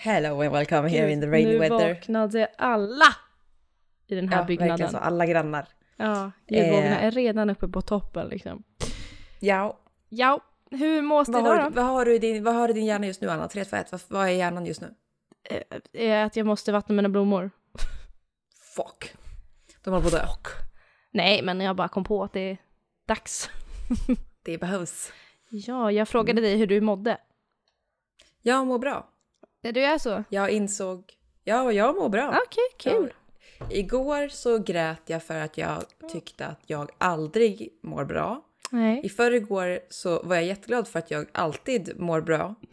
Hello and welcome here in the rainy nu weather. vaknade alla i den här Ja, byggnaden. verkligen så. Alla grannar. Ja, ljudvågorna Eh. är redan uppe på toppen liksom. Ja. Ja, hur mås det idag du, då? vad, har du i din, vad har du i din hjärna just nu, Anna? 3, 2, 1. Vad, vad är hjärnan just nu? Eh, Är att jag måste vattna mina blommor. Fuck. De håller på att dö. Nej, men jag bara kom på att det är dags. Det behövs. Ja, jag frågade dig hur du mådde. Jag mår bra. Ja, du är så? Jag insåg... Ja, jag mår bra. Okej, kul. Ja. Igår så grät jag för att jag tyckte att jag aldrig mår bra. Nej. I förrgår så var jag jätteglad för att jag alltid mår bra.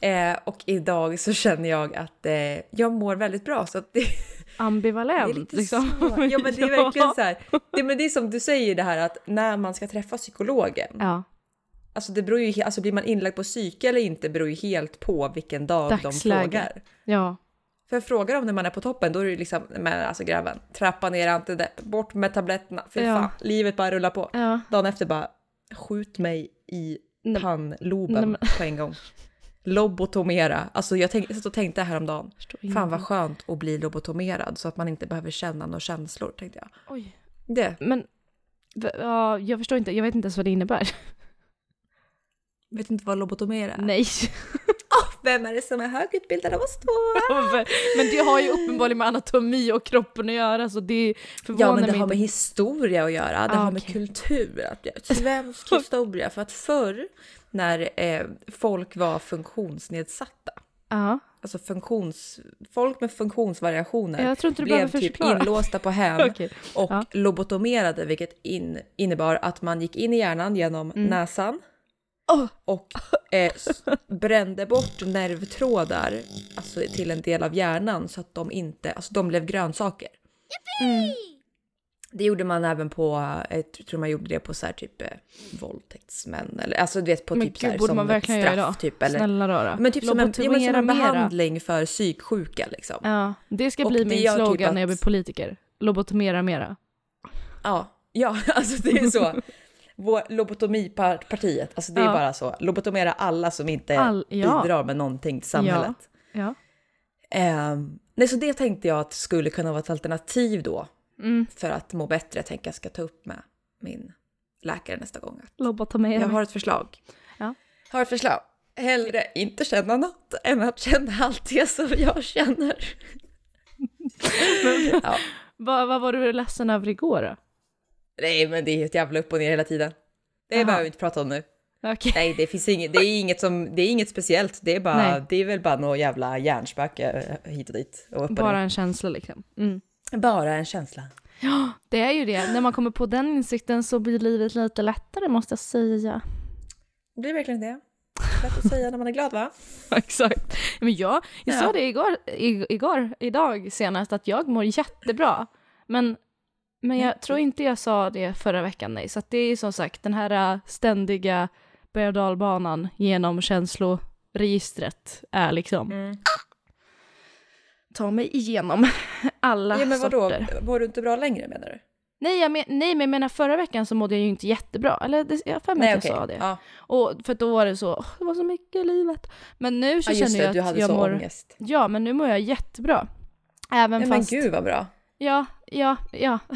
Eh, och idag så känner jag att eh, jag mår väldigt bra. Så det, Ambivalent det är lite liksom. så. Ja men det är verkligen så här. Det, men det är som du säger det här att när man ska träffa psykologen. Ja, Alltså det beror ju, alltså blir man inlagd på psyke eller inte beror ju helt på vilken dag de Dagsläge. frågar. ja. För frågar dem när man är på toppen, då är det liksom, men alltså grabben, trappa ner antidepp, bort med tabletterna, för Ja. fan, livet bara rullar på. ja. Dagen efter bara, skjut mig i Nej, pannloben nej, på en gång. Lobotomera. Alltså jag, tänk, satt och tänkte häromdagen, fan vad skönt att bli lobotomerad så att man inte behöver känna några känslor, tänkte jag. Oj. Det, Men, ja, jag förstår inte, jag vet inte ens vad det innebär. vet inte vad lobotomera är? Nej. Vem är det som är högutbildad av oss två? men det har ju uppenbarligen med anatomi och kroppen att göra så det förvånar Ja men det mig har inte. med historia att göra, det Ah, har med okej. kultur att göra. Svensk historia. För att förr när eh, folk var funktionsnedsatta, Ja, alltså funktions, folk med funktionsvariationer blev typ förklara. inlåsta på hem Okej. och Ja. lobotomerade vilket in, innebar att man gick in i hjärnan genom Mm. näsan! Och eh, brände bort nervtrådar alltså till en del av hjärnan så att de inte, alltså de blev grönsaker. Mm. Det gjorde man även på, eh, jag tror man gjorde det på så här typ eh, våldtäktsmän eller alltså du vet på Men typ så här, gud, borde som man verkligen göra straff idag? typ eller Snälla rara. men typ som en, ja, men som en behandling för psyksjuka liksom. Ja, det ska Och bli det min typ slogan att- när jag blir politiker. Lobotomera mera. Ja, ja alltså det är så. Vår lobotomipartiet, alltså det är Ja. bara så. Lobotomera alla som inte All- ja. bidrar med någonting till samhället. Ja. Ehm, nej, så det tänkte jag att skulle kunna vara ett alternativ då Mm. för att må bättre. Jag tänker jag ska ta upp med min läkare nästa gång. Lobotomera. Jag har ett förslag. Ja. Har ett förslag. Hellre inte känna något än att känna allt det som jag känner. ja. Vad, vad var du ledsen över igår då? Nej, men det är ju ett jävla upp och ner hela tiden. Det behöver vi inte prata om nu. Okej. Nej, det finns inget, det är inget som, det är inget speciellt. Det är bara, Nej. det är väl bara något jävla hjärnspöke hit och dit och Bara ner. en känsla liksom. Mm. Bara en känsla. Det är ju det. När man kommer på den insikten så blir livet lite lättare måste jag säga. Det blir verkligen det. Lätt att säga när man är glad va? Exakt. Men jag, jag Ja. sa det igår, igår, idag senast, att jag mår jättebra. Men, men jag Mm. tror inte jag sa det förra veckan, nej. Så det är som sagt den här äh, ständiga berg och dalbanan genom känsloregistret är liksom Mm. ta mig igenom alla Ja, men vadå? sorter. Mår du inte bra längre menar du? Nej, jag men, nej, men jag menar förra veckan så mådde jag ju inte jättebra. Eller det, jag har för mig att jag sa det. Ja, Och för då var det så, "Åh, det var så mycket i livet. Men nu så ja känner det, jag du att hade jag så mår... ångest. Ja, men nu mår jag jättebra. Även men fast... gud vad bra. Ja, ja, ja.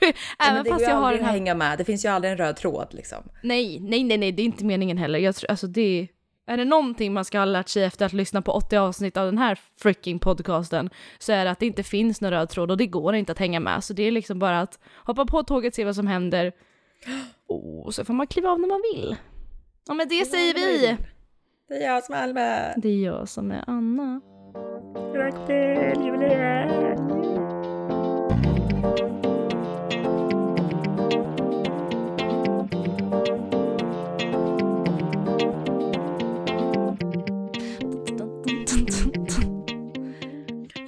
Ja, Även men det fast jag har den här... hänga med. Det finns ju aldrig en röd tråd liksom. Nej, nej, nej, nej, det är inte meningen heller. Jag tror, alltså det... Är det någonting man ska ha lärt sig efter att lyssna på 80 avsnitt av den här freaking podcasten så är det att det inte finns någon röd tråd och det går inte att hänga med. Så det är liksom bara att hoppa på tåget, se vad som händer och så får man kliva av när man vill. Ja men det säger vi! Det är jag som är Alma. Det är jag som är Anna. Grattis, jubileet!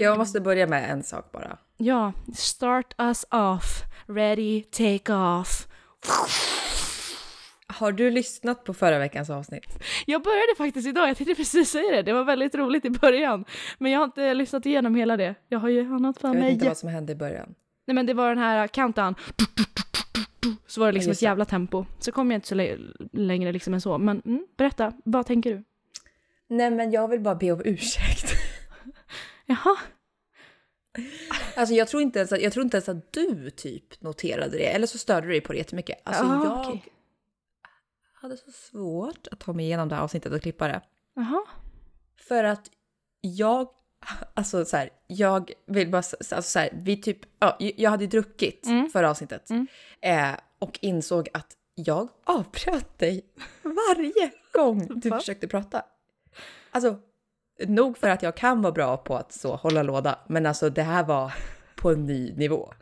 Jag måste börja med en sak bara. Ja, start us off. Ready, take off. Har du lyssnat på förra veckans avsnitt? Jag började faktiskt idag, jag tänkte precis säga det. Det var väldigt roligt i början. Men jag har inte lyssnat igenom hela det. Jag har ju annat för Jag vet mig. inte vad som hände i början. Nej men det var den här countdown. Så var det liksom Ja, ett jävla tempo. Så kom jag inte så lä- längre liksom än så. Men mm, berätta, vad tänker du? Nej men jag vill bara be om ursäkt. Jaha. Alltså jag tror inte ens att, jag tror inte ens att du typ noterade det, eller så störde du dig på det jättemycket. Alltså Ja, jag okej. hade så svårt att ta mig igenom det här avsnittet och klippa det. Jaha. För att jag, alltså så här, jag vill bara, alltså så här, vi typ, ja, jag hade ju druckit Mm. förra avsnittet Mm. eh, och insåg att jag avbröt dig varje gång du försökte prata. Alltså, nog för att jag kan vara bra på att så hålla låda, men alltså det här var på en ny nivå.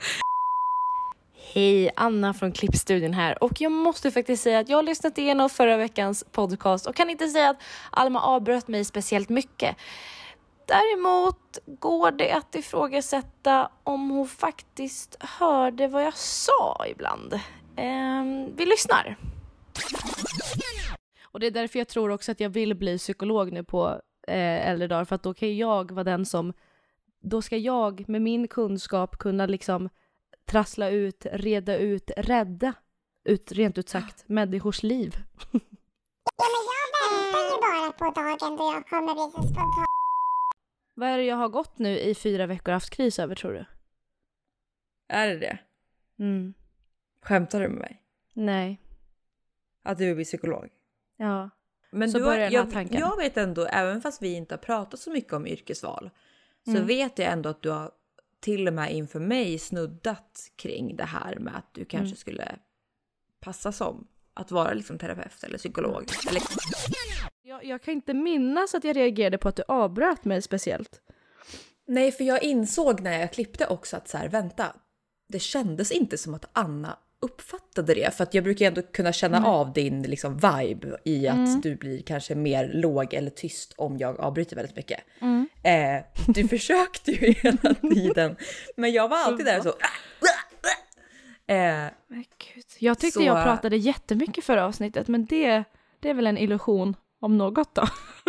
Hej, Anna från Klippstudion här. Och jag måste faktiskt säga att jag har lyssnat igenom förra veckans podcast och kan inte säga att Alma avbröt mig speciellt mycket. Däremot går det att ifrågasätta om hon faktiskt hörde vad jag sa ibland. Ehm, vi lyssnar. Och det är därför jag tror också att jag vill bli psykolog nu på eh, äldre dagar, för att då kan jag vara den som, då ska jag med min kunskap kunna liksom trassla ut, reda ut, rädda, ut, rent ut sagt, människors liv. Ja, men jag väntar ju bara på dagen då jag kommer bli så spontan. Vad är det jag har gått nu i fyra veckor och haft kris över tror du? Är det det? Mm. Skämtar du med mig? Nej. Att du vill bli psykolog? Ja. Men Så du börjar har, den här jag, tanken. jag vet ändå, även fast vi inte har pratat så mycket om yrkesval, så Mm. vet jag ändå att du har till och med inför mig snuddat kring det här med att du kanske Mm. skulle passa som att vara liksom terapeut eller psykolog. Eller, Jag, jag kan inte minnas att jag reagerade på att du avbröt mig speciellt. nej, för jag insåg när jag klippte också att så här, vänta, det kändes inte som att Anna uppfattade det. För att jag brukar ändå kunna känna Mm. av din liksom, vibe i att du blir kanske mer låg eller tyst om jag avbryter väldigt mycket. Mm. Eh, du försökte ju hela tiden, men jag var alltid där så... Eh, Men gud. Jag tyckte Så- jag pratade jättemycket förra avsnittet, men det, det är väl en illusion om något då.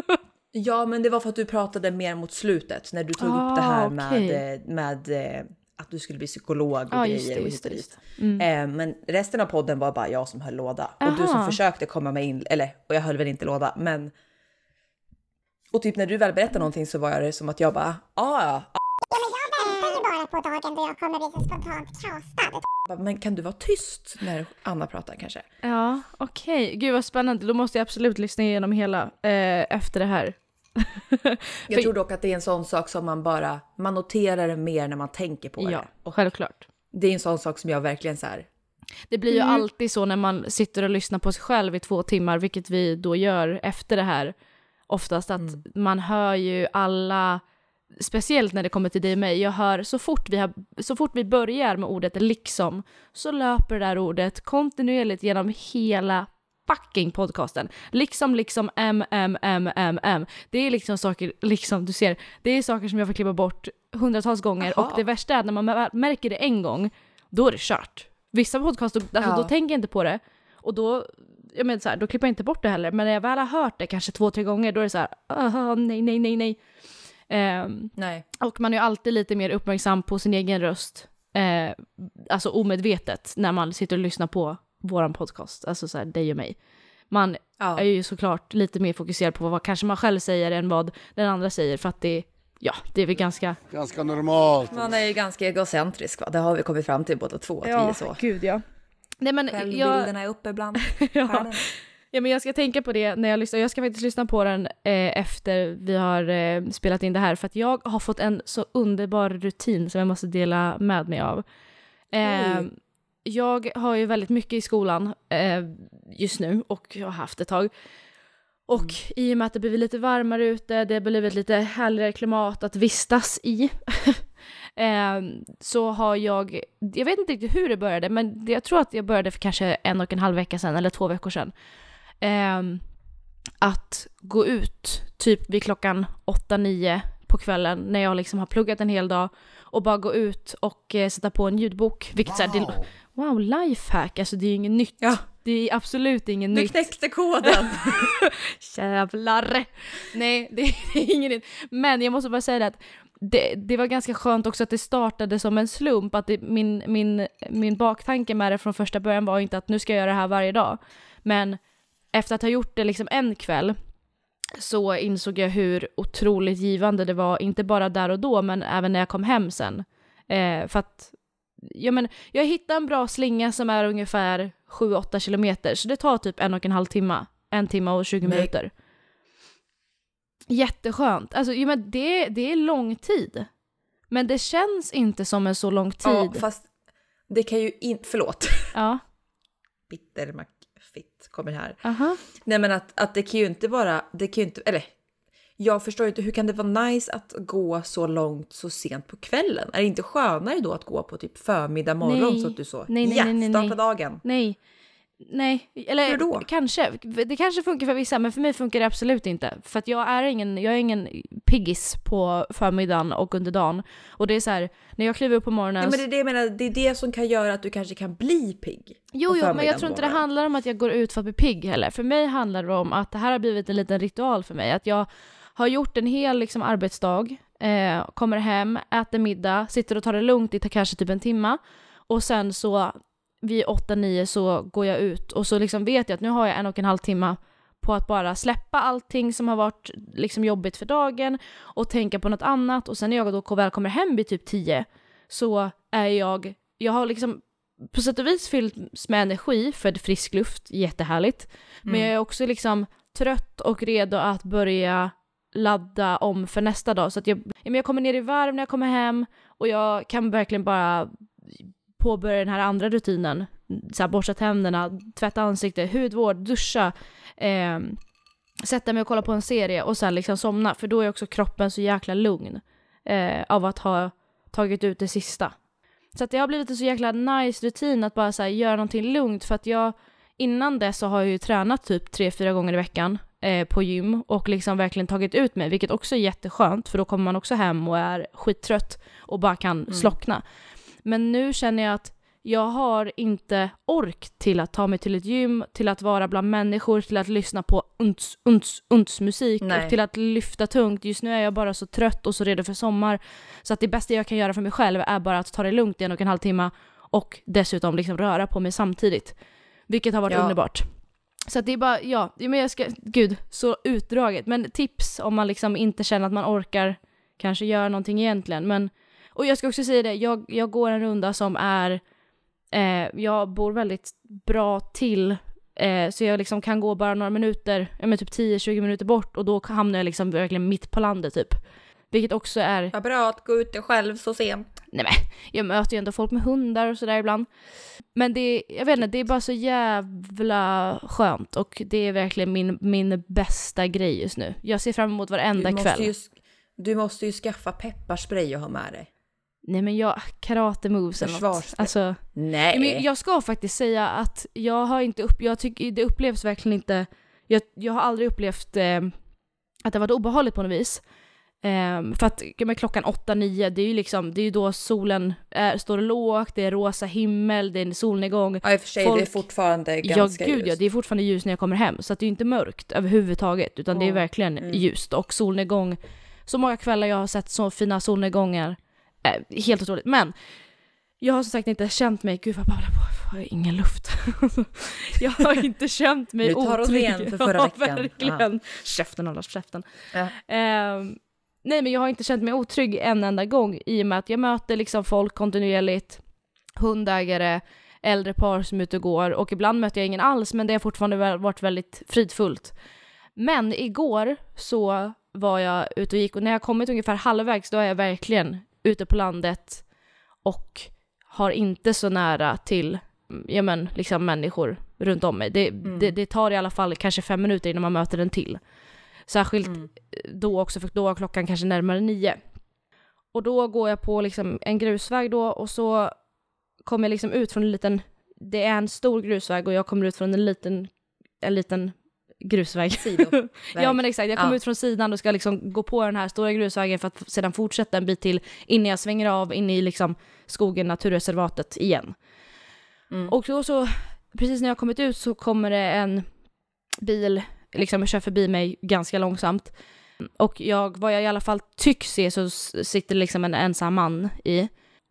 ja, men det var för att du pratade mer mot slutet när du tog Ah, upp det här okej. med, eh, med eh, att du skulle bli psykolog och Ja, grejer just det, och just hit det. och Just dit. det. Mm. Eh, men resten av podden var bara jag som höll låda och du som Aha. försökte komma med in, eller och jag höll väl inte låda, men. Och typ när du väl berättade någonting så var det som att jag bara, ah, ja, Ja, men jag väntar ju bara på dagen då jag kommer bli så spontant krossad. ah, men kan du vara tyst när Anna pratar kanske? Ja, okej. Gud vad spännande. Då måste jag absolut lyssna igenom hela eh, efter det här. Jag tror dock att det är en sån sak som man bara, man noterar det mer när man tänker på Ja, det. Och självklart. det är en sån sak som jag verkligen så här, Det blir ju Mm. alltid så när man sitter och lyssnar på sig själv i två timmar, vilket vi då gör efter det här. Oftast att Mm. man hör ju alla, speciellt när det kommer till dig och mig, jag hör så fort vi, har, så fort vi börjar med ordet liksom, så löper det där ordet kontinuerligt genom hela fucking podcasten. Liksom, liksom, m, m, m, m, m. Det är liksom saker, liksom, du ser, det är saker som jag får klippa bort hundratals gånger Aha. och det värsta är att när man mär- märker det en gång, då är det kört. Vissa podcast, då- alltså, Ja. då tänker jag inte på det. Och då, jag menar så här, då klipper jag inte bort det heller. Men när jag väl har hört det kanske två, tre gånger, då är det så här, "Aha, nej, nej, nej, nej. Ehm, nej. och man är ju alltid lite mer uppmärksam på sin egen röst. Eh, alltså omedvetet när man sitter och lyssnar på våran podcast, alltså så här, dig och mig. Man Ja. är ju såklart lite mer fokuserad på vad kanske man själv säger än vad den andra säger för att det, ja, det är väl ganska... Ganska normalt. Man är ju ganska egocentrisk va? Det har vi kommit fram till båda två att vi är så. gud ja. Nej men jag, Självbilderna är uppe bland ja, ja, men jag ska tänka på det när jag lyssnar. Jag ska faktiskt lyssna på den eh, efter vi har eh, spelat in det här för att jag har fått en så underbar rutin som jag måste dela med mig av. Eh, Oj. Jag har ju väldigt mycket i skolan eh, just nu och jag har haft ett tag. Och i och med att det blivit lite varmare ute, det har blivit lite härligare klimat att vistas i. eh, så har jag, jag vet inte riktigt hur det började, men jag tror att jag började för kanske en och en halv vecka sedan, eller två veckor sedan. Eh, att gå ut typ vid klockan 8-9 på kvällen när jag liksom har pluggat en hel dag och bara gå ut och eh, sätta på en ljudbok. Vilket så här, det, wow, lifehack, alltså det är ju inget nytt. Ja. Det är absolut inget Du nytt. knäckte koden! Jävlar! Nej, det är inget nytt. Men jag måste bara säga det att det, det var ganska skönt också att det startade som en slump. Att det, min, min, min baktanke med det från första början var inte att nu ska jag göra det här varje dag. Men efter att ha gjort det liksom en kväll så insåg jag hur otroligt givande det var, inte bara där och då, men även när jag kom hem sen. Eh, för att ja, men, jag hittade en bra slinga som är ungefär 7-8 kilometer, så det tar typ en och en halv timme. En timme och 20 Nej. minuter. Jätteskönt. Alltså, ja, men det, det är lång tid. Men det känns inte som en så lång tid. Ja, fast det kan ju inte... Förlåt. Ja. Bitter McFitt kommer här. Aha. Nej men att, att det kan ju inte vara... Det kan ju inte... Eller jag förstår inte, hur kan det vara nice att gå så långt så sent på kvällen? Är det inte skönare då att gå på typ förmiddag morgon Nej. så att du så... Nej, nej, ja, nej, nej, starta dagen. Nej. Nej, eller Hur då? kanske. Det kanske funkar för vissa, men för mig funkar det absolut inte. För att jag är ingen, jag är ingen piggis på förmiddagen och under dagen. Och det är så här, när jag kliver upp på morgonen... Ja, men det är det jag menar, det är det som kan göra att du kanske kan bli pigg. Jo, jo, men jag tror inte det handlar om att jag går ut för att bli pigg heller. För mig handlar det om att det här har blivit en liten ritual för mig. Att jag har gjort en hel liksom, arbetsdag, eh, kommer hem, äter middag, sitter och tar det lugnt i kanske typ en timma. Och sen så vid 8-9 så går jag ut och så liksom vet jag att nu har jag en och en halv timme på att bara släppa allting som har varit liksom jobbigt för dagen och tänka på något annat och sen när jag då väl kommer hem vid typ 10 så är jag, jag har liksom på sätt och vis fyllts med energi för frisk luft, jättehärligt. Men Mm. jag är också liksom trött och redo att börja ladda om för nästa dag. Så att jag, jag kommer ner i varv när jag kommer hem och jag kan verkligen bara påbörja den här andra rutinen. Så här, borsta tänderna, tvätta ansiktet, hudvård, duscha, eh, sätta mig och kolla på en serie och sen liksom somna. För då är också kroppen så jäkla lugn eh, av att ha tagit ut det sista. Så att det har blivit en så jäkla nice rutin att bara så här, göra någonting lugnt för att jag innan dess så har jag ju tränat typ tre fyra gånger i veckan eh, på gym och liksom verkligen tagit ut mig, vilket också är jätteskönt för då kommer man också hem och är skittrött och bara kan Mm. slockna. Men nu känner jag att jag har inte ork till att ta mig till ett gym, till att vara bland människor, till att lyssna på unts, unts, unts musik Nej. och till att lyfta tungt. Just nu är jag bara så trött och så redo för sommar. Så att det bästa jag kan göra för mig själv är bara att ta det lugnt i en och en halv timme och dessutom liksom röra på mig samtidigt. Vilket har varit Ja. underbart. Så att det är bara, ja, men jag ska, gud, så utdraget. Men tips om man liksom inte känner att man orkar kanske göra någonting egentligen. Men, och jag ska också säga det, jag, jag går en runda som är, eh, jag bor väldigt bra till. Eh, så jag liksom kan gå bara några minuter, ja men typ 10-20 minuter bort och då hamnar jag liksom verkligen mitt på landet typ. Vilket också är, Vad bra att gå ute själv så sent. nej men, jag möter ju ändå folk med hundar och sådär ibland. Men det är, jag vet inte, det är bara så jävla skönt och det är verkligen min, min bästa grej just nu. Jag ser fram emot varenda Du kväll. ju, du måste ju skaffa pepparspray och ha med dig. Nej men jag, karate moves eller något. Alltså, Nej. Ja, men jag ska faktiskt säga att jag har inte upp, jag tycker det upplevs verkligen inte, jag, jag har aldrig upplevt eh, att det varit obehagligt på något vis. Ehm, för att ja, men klockan 8-9, det är ju liksom, det är ju då solen är, står lågt, det är rosa himmel, det är en solnedgång. Ja, i och för sig, det är folk- fortfarande Ja ganska gud ja, ljust. det är fortfarande ljus när jag kommer hem. Så att det är ju inte mörkt överhuvudtaget, utan det är Ja. verkligen Mm. ljust. Och solnedgång, så många kvällar jag har sett så fina solnedgångar. Eh, helt otroligt. Men jag har som sagt inte känt mig, gud vad babblar på, jag har ingen luft. jag har inte känt mig Nu tar otrygg. igen för förra ja, veckan. verkligen. Käften Anders, käften. Ja. Ehm, nej men jag har inte känt mig otrygg en enda gång i och med att jag möter liksom folk kontinuerligt, hundägare, äldre par som är ute och går och ibland möter jag ingen alls men det har fortfarande varit väldigt fridfullt. Men igår så var jag ute och gick och när jag kommit ungefär halvvägs då är jag verkligen ute på landet och har inte så nära till ja men, liksom människor runt om mig. Det, Mm. det, det tar i alla fall kanske fem minuter innan man möter en till. Särskilt Mm. då också, för då var klockan kanske närmare nio. Och då går jag på liksom en grusväg då och så kommer jag liksom ut från en liten, det är en stor grusväg och jag kommer ut från en liten, en liten grusväg. Sidoväg. Ja men exakt, jag kommer Ja. ut från sidan och ska liksom gå på den här stora grusvägen för att sedan fortsätta en bit till innan jag svänger av in i liksom skogen, naturreservatet igen. Mm. Och då så, precis när jag kommit ut så kommer det en bil, liksom kör förbi mig ganska långsamt. Och jag, vad jag i alla fall tycks se så sitter liksom en ensam man i.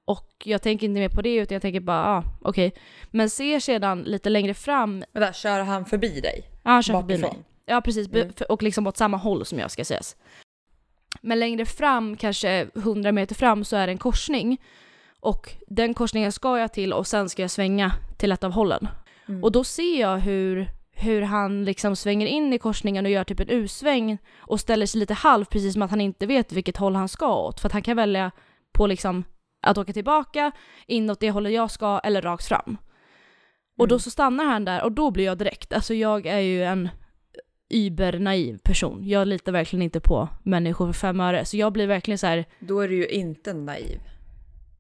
Och jag tänker inte mer på det utan jag tänker bara, ah, okej. Men ser sedan lite längre fram, Vänta, kör han förbi dig? Ja kör förbi mig. Ja precis, Mm. och liksom åt samma håll som jag ska sägas. Men längre fram, kanske 100 meter fram, så är det en korsning. Och den korsningen ska jag till och sen ska jag svänga till ett av hållen. Mm. Och då ser jag hur, hur han liksom svänger in i korsningen och gör typ en U-sväng och ställer sig lite halv precis som att han inte vet vilket håll han ska åt. För att han kan välja på liksom att åka tillbaka, inåt det hållet jag ska eller rakt fram. Och då Mm. så stannar han där och då blir jag direkt, alltså jag är ju en übernaiv person. Jag litar verkligen inte på människor för fem öre. Så jag blir verkligen så här: Då är du ju inte naiv.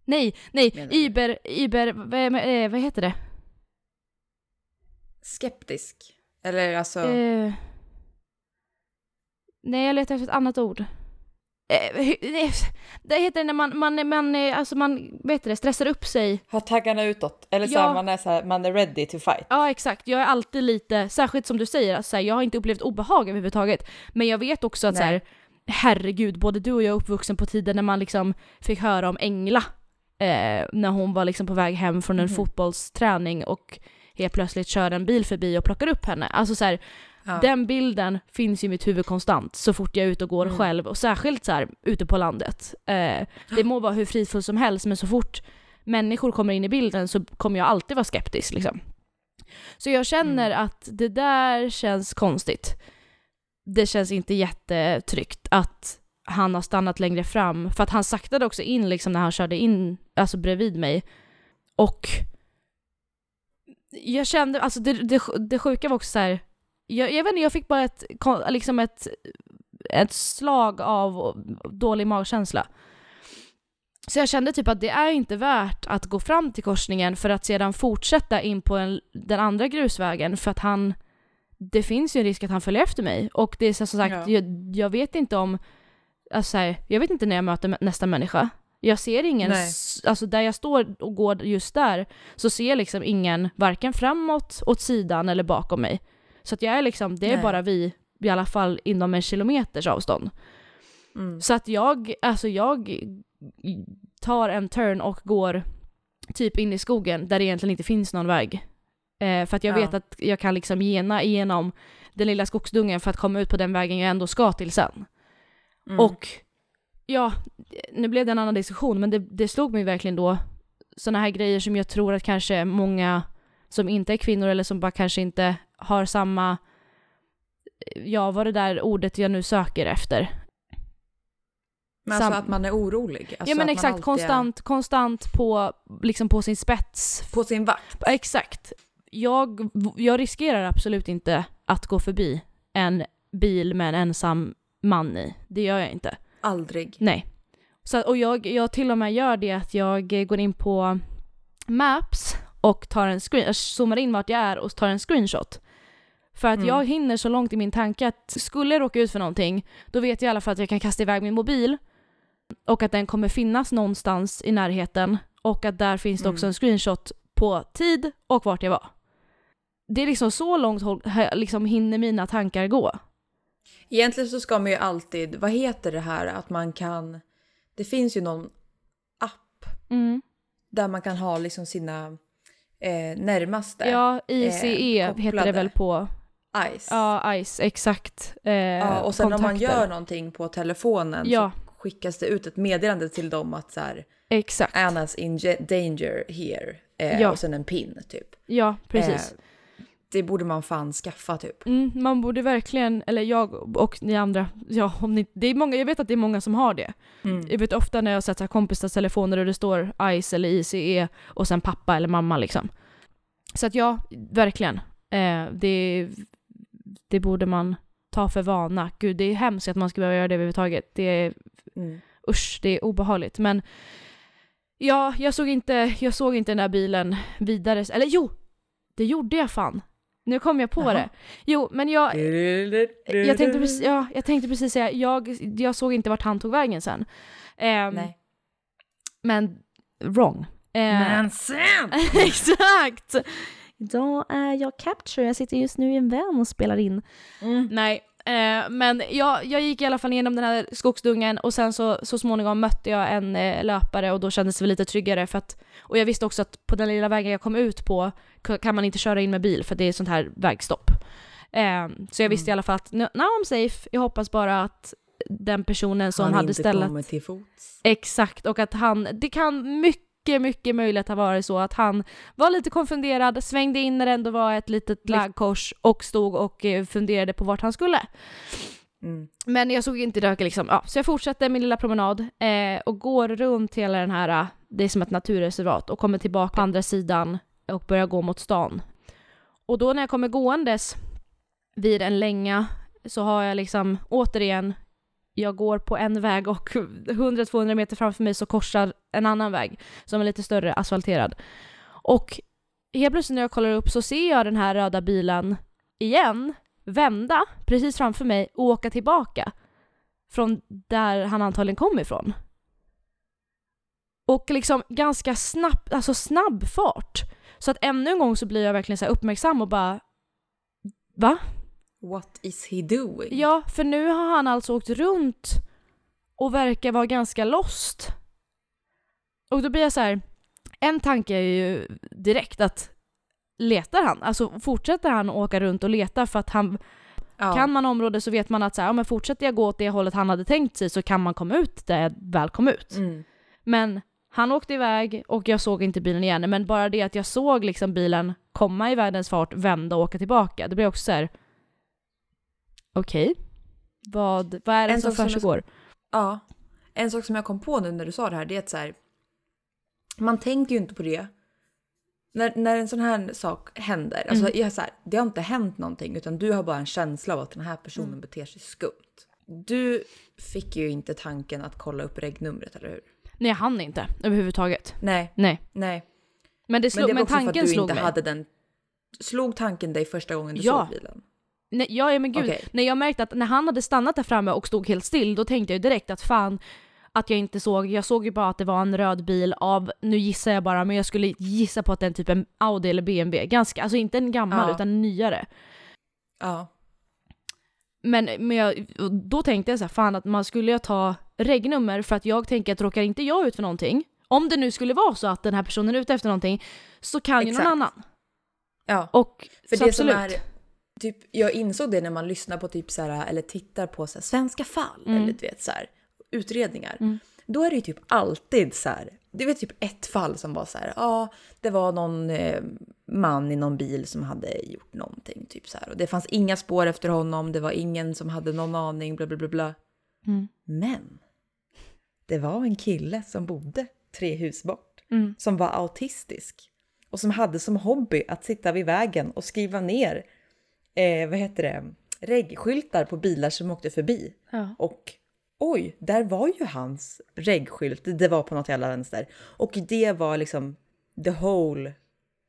nej, nej, iber, iber, vad, eh, vad heter det? Skeptisk. Eller alltså... Eh, nej, jag letar efter ett annat ord. Eh, det heter när man, man, man, eh, alltså man, vet det, stressar upp sig. Ha taggarna utåt. Eller så Ja. här, man är så här, man är ready to fight. Ja, exakt. Jag är alltid lite, särskilt som du säger, alltså, så här, jag har inte upplevt obehag överhuvudtaget. Men jag vet också att så Nej. här, herregud, både du och jag är uppvuxen på tiden när man liksom fick höra om Engla. Eh, när hon var liksom på väg hem från en Mhm. fotbollsträning och helt plötsligt kör en bil förbi och plockar upp henne. Alltså så här, Ja. Den bilden finns i mitt huvud konstant så fort jag är ute och går Mm. själv och särskilt så här ute på landet. Eh, det må vara hur fridfullt som helst men så fort människor kommer in i bilden så kommer jag alltid vara skeptisk liksom. Så jag känner Mm. att det där känns konstigt. Det känns inte jättetryggt att han har stannat längre fram för att han saktade också in liksom när han körde in alltså bredvid mig och jag kände, alltså det, det, det sjuka var också så här. Jag, jag vet inte, jag fick bara ett, liksom ett, ett slag av dålig magkänsla. Så jag kände typ att det är inte värt att gå fram till korsningen för att sedan fortsätta in på en, den andra grusvägen för att han, det finns ju en risk att han följer efter mig. Och det är så som sagt, Ja. jag, jag vet inte om, alltså så här, jag vet inte när jag möter nästa människa. Jag ser ingen, alltså där jag står och går just där, så ser jag liksom ingen varken framåt, åt sidan eller bakom mig. Så att jag är liksom, det är Nej. bara vi, i alla fall inom en kilometers avstånd. Mm. Så att jag, alltså jag tar en turn och går typ in i skogen där det egentligen inte finns någon väg. Eh, för att jag Ja. vet att jag kan liksom gena igenom den lilla skogsdungen för att komma ut på den vägen jag ändå ska till sen. Mm. Och ja, nu blev det en annan diskussion men det, det slog mig verkligen då sådana här grejer som jag tror att kanske många som inte är kvinnor eller som bara kanske inte har samma, ja vad det där ordet jag nu söker efter. Men alltså sam- att man är orolig. Alltså ja men exakt, alltid konstant, konstant på, liksom på sin spets. På sin vakt. Exakt. Jag, jag riskerar absolut inte att gå förbi en bil med en ensam man i. Det gör jag inte. Aldrig. Nej. Så, och jag, jag till och med gör det att jag går in på Maps och tar en screen, jag zoomar in vart jag är och tar en screenshot. För att Mm. jag hinner så långt i min tanke att skulle jag råka ut för någonting, då vet jag i alla fall att jag kan kasta iväg min mobil och att den kommer finnas någonstans i närheten och att där finns det också Mm. en screenshot på tid och vart jag var. Det är liksom så långt liksom hinner mina tankar gå. Egentligen så ska man ju alltid, vad heter det här att man kan, det finns ju någon app Mm. där man kan ha liksom sina eh, närmaste. Ja, ICE heter det väl på Ice. Ja, ICE, exakt. Eh, Ja, och sen om man kontakter. gör någonting på telefonen Ja. så skickas det ut ett meddelande till dem att så här, Exakt. Anna's in danger here. Eh, Ja. Och sen en pin typ. Ja, precis. Eh, det borde man fan skaffa typ. Mm, man borde verkligen, eller jag och ni andra, ja, om ni, det är många, jag vet att det är många som har det. Mm. Jag vet ofta när jag har sett kompisars telefoner och det står ICE eller ICE och sen pappa eller mamma liksom. Så att ja, verkligen. Eh, det, det borde man ta för vana. Gud, det är hemskt att man ska behöva göra det överhuvudtaget. Det är Mm. usch, det är obehagligt. Men ja, jag såg inte, jag såg inte den där bilen vidare. Eller jo, det gjorde jag fan. Nu kom jag på Jaha. det. Jo, men jag, jag, tänkte precis, ja, jag tänkte precis säga, jag, jag såg inte vart han tog vägen sen. Nej. Men wrong. Eh, Men sen! exakt! Idag är jag capture, jag sitter just nu i en vän och spelar in. Mm. Nej, eh, men jag, jag gick i alla fall igenom den här skogsdungen och sen så, så småningom mötte jag en eh, löpare och då kändes det lite tryggare för att och jag visste också att på den lilla vägen jag kom ut på kan man inte köra in med bil för det är sånt här vägstopp. Eh, så jag visste i alla fall att "No- now I'm safe. Jag hoppas bara att den personen som Han hade inte stället... kommer till fots. Exakt, och att han, det kan mycket, mycket möjligt ha varit så att han var lite konfunderad, svängde in när det ändå var ett litet lägkors och stod och eh, funderade på vart han skulle. Mm. Men jag såg inte det liksom, ja, så jag fortsatte min lilla promenad eh, och går runt hela den här, eh, det är som ett naturreservat och kommer tillbaka på andra sidan och börjar gå mot stan. Och då när jag kommer gåendes vid en länga så har jag liksom återigen, jag går på en väg och 100-200 meter framför mig så korsar en annan väg som är lite större, asfalterad. Och helt plötsligt när jag kollar upp så ser jag den här röda bilen igen vända precis framför mig och åka tillbaka från där han antagligen kom ifrån. Och liksom ganska snabb, alltså snabb fart. Så att ännu en gång så blir jag verkligen så här uppmärksam och bara Va? What is he doing? Ja, för nu har han alltså åkt runt och verkar vara ganska lost. Och då blir jag så här, en tanke är ju direkt att letar han, alltså fortsätter han åka runt och leta för att han, Ja. kan man området så vet man att så här, ja, men fortsätter jag gå åt det hållet han hade tänkt sig så kan man komma ut där jag väl kom ut. Mm. Men han åkte iväg och jag såg inte bilen igen, men bara det att jag såg liksom bilen komma i världens fart, vända och åka tillbaka, det blir också så här. Okej, vad, vad är det En som jag- försiggår? Ja. En sak som jag kom på nu när du sa det här, det är att så här, man tänker ju inte på det. När, när en sån här sak händer, alltså Mm. jag är så här, det har inte hänt någonting utan du har bara en känsla av att den här personen Mm. beter sig skumt. Du fick ju inte tanken att kolla upp regnumret, eller hur? Nej, jag hann inte överhuvudtaget. Nej, Nej. nej. Men det, Men slog, det men var också för att tanken du slog inte mig. hade den... Slog tanken dig första gången du Ja. såg bilen? Nej, ja, ja men gud. Okej. När jag märkte att när han hade stannat där framme och stod helt still, då tänkte jag direkt att fan att jag inte såg, jag såg ju bara att det var en röd bil av, nu gissar jag bara, men jag skulle gissa på att den typ en Audi eller BMW. Ganska, alltså inte en gammal Ja. utan en nyare. Ja. Men, men jag, då tänkte jag så här, fan att man skulle ju ta regnummer för att jag tänker att råkar inte jag ut för någonting, om det nu skulle vara så att den här personen är ute efter någonting, så kan ju någon Exakt. annan. Ja. Och För det absolut. som är, typ, jag insåg det när man lyssnar på typ så här, eller tittar på så här, svenska fall Mm. eller du vet så här, utredningar. Mm. Då är det ju typ alltid så här, det var typ ett fall som var så här, ja det var någon eh, man i någon bil som hade gjort någonting typ så här och det fanns inga spår efter honom, det var ingen som hade någon aning, bla bla bla bla. Mm. Men det var en kille som bodde tre hus bort Mm. som var autistisk och som hade som hobby att sitta vid vägen och skriva ner eh, vad heter det, reggskyltar på bilar som åkte förbi. Ja. Och oj, där var ju hans reggskylt. Det var på något jävla vänster. Och det var liksom the whole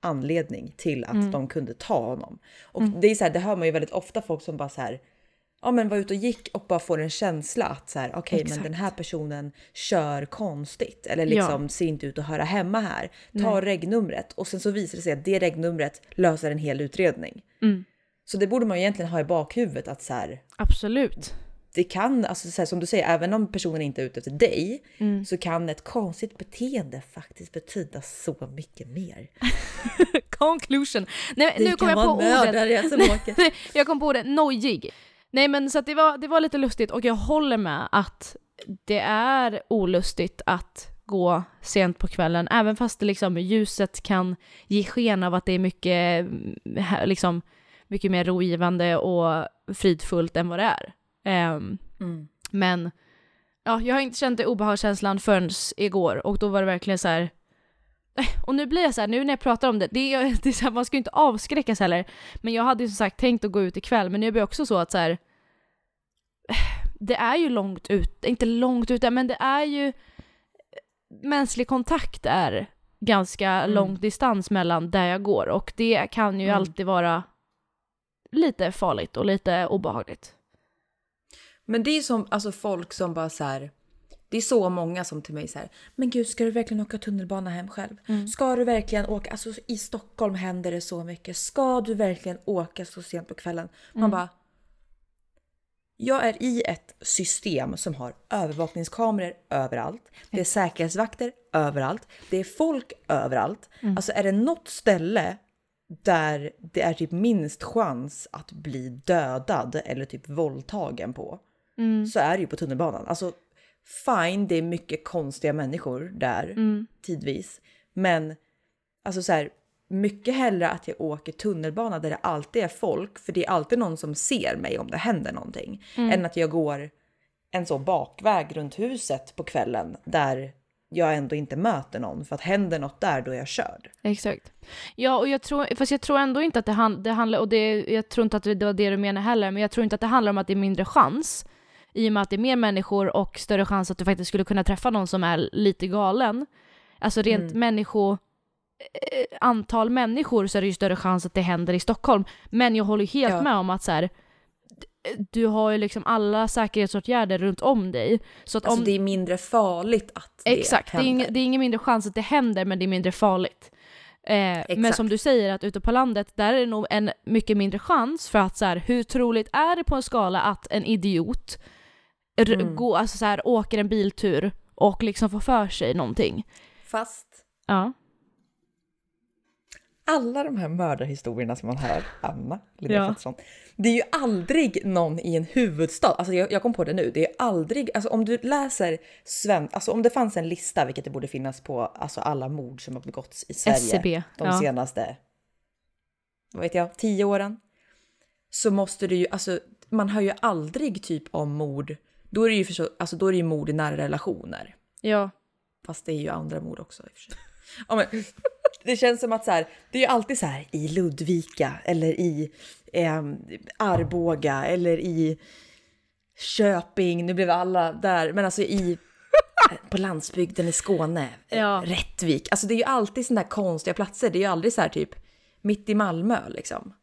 anledning till att de kunde ta honom. Och det är så här, det hör man ju väldigt ofta folk som bara så här ja men var ute och gick och bara får en känsla att så här okej men Exakt. den här personen kör konstigt eller Ja. liksom ser inte ut att höra hemma här. Ta regnumret och sen så visar det sig att det regnumret löser en hel utredning. Mm. Så det borde man ju egentligen ha i bakhuvudet att så här Absolut. det kan, alltså så här, som du säger, även om personen inte är ute efter dig Mm. så kan ett konstigt beteende faktiskt betyda så mycket mer. Conclusion. Nej, Det nu kom jag på ordet. som åker. jag kom på det, nojig. Nej men så det var, det var lite lustigt och jag håller med att det är olustigt att gå sent på kvällen, även fast det liksom ljuset kan ge sken av att det är mycket, mm, liksom, mycket mer rogivande och fridfullt än vad det är. Ehm, Mm. men ja, jag har inte känt det obehagskänslan förrän igår och då var det verkligen så här. Och nu blir jag så här, nu när jag pratar om det, det är, det är så här, man ska ju inte avskräckas heller. Men jag hade ju som sagt tänkt att gå ut ikväll, men nu blir det också så att så här. Det är ju långt ut, inte långt ute, men det är ju mänsklig kontakt är ganska Mm. lång distans mellan där jag går och det kan ju Mm. alltid vara lite farligt och lite obehagligt. Men det är som alltså folk som bara så här. Det är så många som till mig så här. Men gud, ska du verkligen åka tunnelbana hem själv? Mm. Ska du verkligen åka? Alltså i Stockholm händer det så mycket. Ska du verkligen åka så sent på kvällen? Man Mm. bara. Jag är i ett system som har övervakningskameror överallt. Det är säkerhetsvakter överallt. Det är folk överallt. Mm. Alltså är det något ställe där det är typ minst chans att bli dödad eller typ våldtagen på Mm. så är det ju på tunnelbanan. Alltså fine, det är mycket konstiga människor där Mm. tidvis, men alltså så här mycket hellre att jag åker tunnelbana där det alltid är folk, för det är alltid någon som ser mig om det händer någonting, Mm. än att jag går en så bakväg runt huset på kvällen där jag ändå inte möter någon för att händer något där då är jag körd. Exakt. Ja, och jag tror, fast jag tror ändå inte att det, han, det handlar, och det, jag tror inte att det var det du menar heller, men jag tror inte att det handlar om att det är mindre chans, i och med att det är mer människor och större chans att du faktiskt skulle kunna träffa någon som är lite galen. Alltså rent Mm. människo, eh, antal människor så är det ju större chans att det händer i Stockholm. Men jag håller helt Ja. med om att så här, du har ju liksom alla säkerhetsåtgärder runt om dig. Så att Alltså om, det är mindre farligt att det Exakt, det är, händer. ing, det är ingen mindre chans att det händer men det är mindre farligt. Eh, men som du säger att ute på landet där är det nog en mycket mindre chans för att så här, hur troligt är det på en skala att en idiot Mm. gå, alltså så här, åker en biltur och liksom får för sig någonting. Fast Ja. Alla de här mördarhistorierna som man hör, Anna Linnea Ja. Pettersson, det är ju aldrig någon i en huvudstad. Alltså jag, jag kom på det nu, det är aldrig, alltså om du läser sven, alltså om det fanns en lista, vilket det borde finnas på alltså alla mord som har begåtts i Sverige SCB. de Ja. senaste, vad vet jag, tio åren. Så måste det ju, alltså man hör ju aldrig typ om mord, då är det ju, för så, alltså då är det ju mord i nära relationer. ja. Fast det är ju andra mord också i och för sig. Ja, men, det känns som att så här, det är ju alltid så här i Ludvika eller i eh, Arboga eller i Köping. Nu blev alla där, men alltså i på landsbygden i Skåne, eh, Ja. Rättvik. Alltså det är ju alltid sådana här konstiga platser. Det är ju aldrig så här typ mitt i Malmö liksom.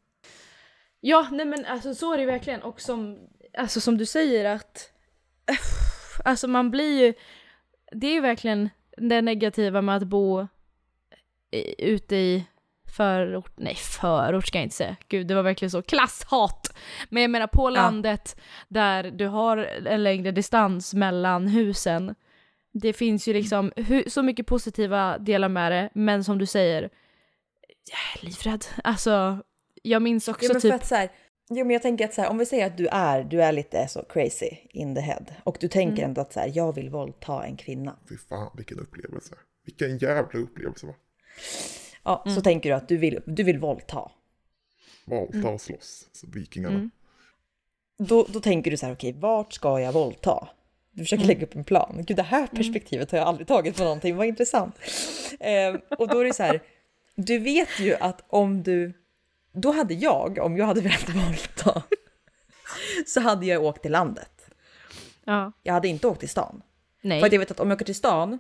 Ja, nej men alltså så är det verkligen. Och som, alltså som du säger att, alltså man blir ju, det är ju verkligen det negativa med att bo ute i förort, nej förort ska jag inte säga, gud det var verkligen så, klasshat! Men jag menar på landet där du har en längre distans mellan husen, det finns ju liksom så mycket positiva delar med det, men som du säger, jag är livrädd. Alltså, jag minns också Jo, men typ för att så här, jo, men jag tänker att så här, om vi säger att du är, du är lite så crazy in the head och du tänker Mm. ändå att så här, jag vill våldta en kvinna. Fy fan vilken upplevelse. Vilken jävla upplevelse va. Ja, Mm. så tänker du att du vill, du vill våldta. Valta och slåss, så vikingarna. Mm. Då, då tänker du så här, okej, vart ska jag våldta? Du försöker Mm. lägga upp en plan. Gud, det här perspektivet har jag aldrig tagit på någonting, vad intressant. Ehm, och då är det så här, du vet ju att om du, då hade jag, om jag hade velat våldta, så hade jag åkt till landet. Ja. Jag hade inte åkt till stan. Nej. För att jag vet att om jag åker till stan,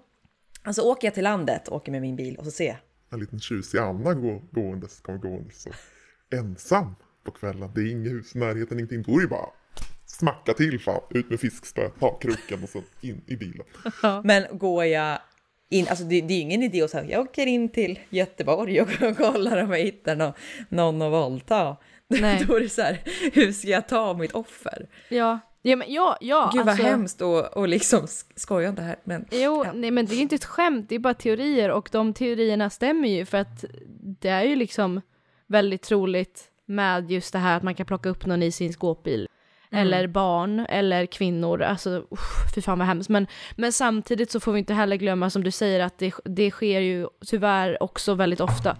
alltså åker jag till landet, åker med min bil och så ser jag, En liten tjusig Anna går, gåendes, kommer gåendes så ensam på kvällen. Det är inget hus i närheten, ingenting. Då är det bara smacka till fan. Ut med fiskspöet, ta kroken och så in i bilen. Men går jag in, alltså det, det är ju ingen idé att säga jag åker in till Göteborg och kollar om jag hittar någon, någon att våldta. Nej. Då är det så här, hur ska jag ta mitt offer? Ja. Ja, men ja, ja. Gud alltså, vad hemskt och, och liksom sk- skoja om det här. Men Jo, Ja. nej men det är inte ett skämt, det är bara teorier och de teorierna stämmer ju för att det är ju liksom väldigt troligt med just det här att man kan plocka upp någon i sin skåpbil. Eller barn, eller kvinnor, alltså usch, fy fan vad hemskt. Men, men samtidigt så får vi inte heller glömma som du säger att det, det sker ju tyvärr också väldigt ofta.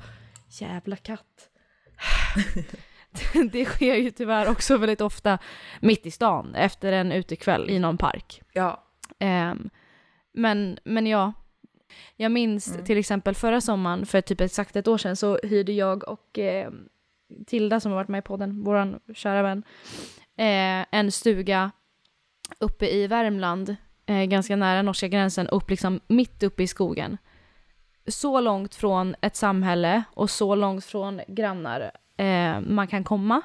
Jävla katt. det sker ju tyvärr också väldigt ofta mitt i stan efter en utekväll i någon park. ja, Ehm, men, men ja, jag minns till exempel förra sommaren, för typ exakt ett år sedan, så hyrde jag och eh, Tilda som har varit med i podden, våran kära vän, eh, en stuga uppe i Värmland, eh, ganska nära norska gränsen, upp liksom mitt uppe i skogen. Så långt från ett samhälle och så långt från grannar eh, man kan komma.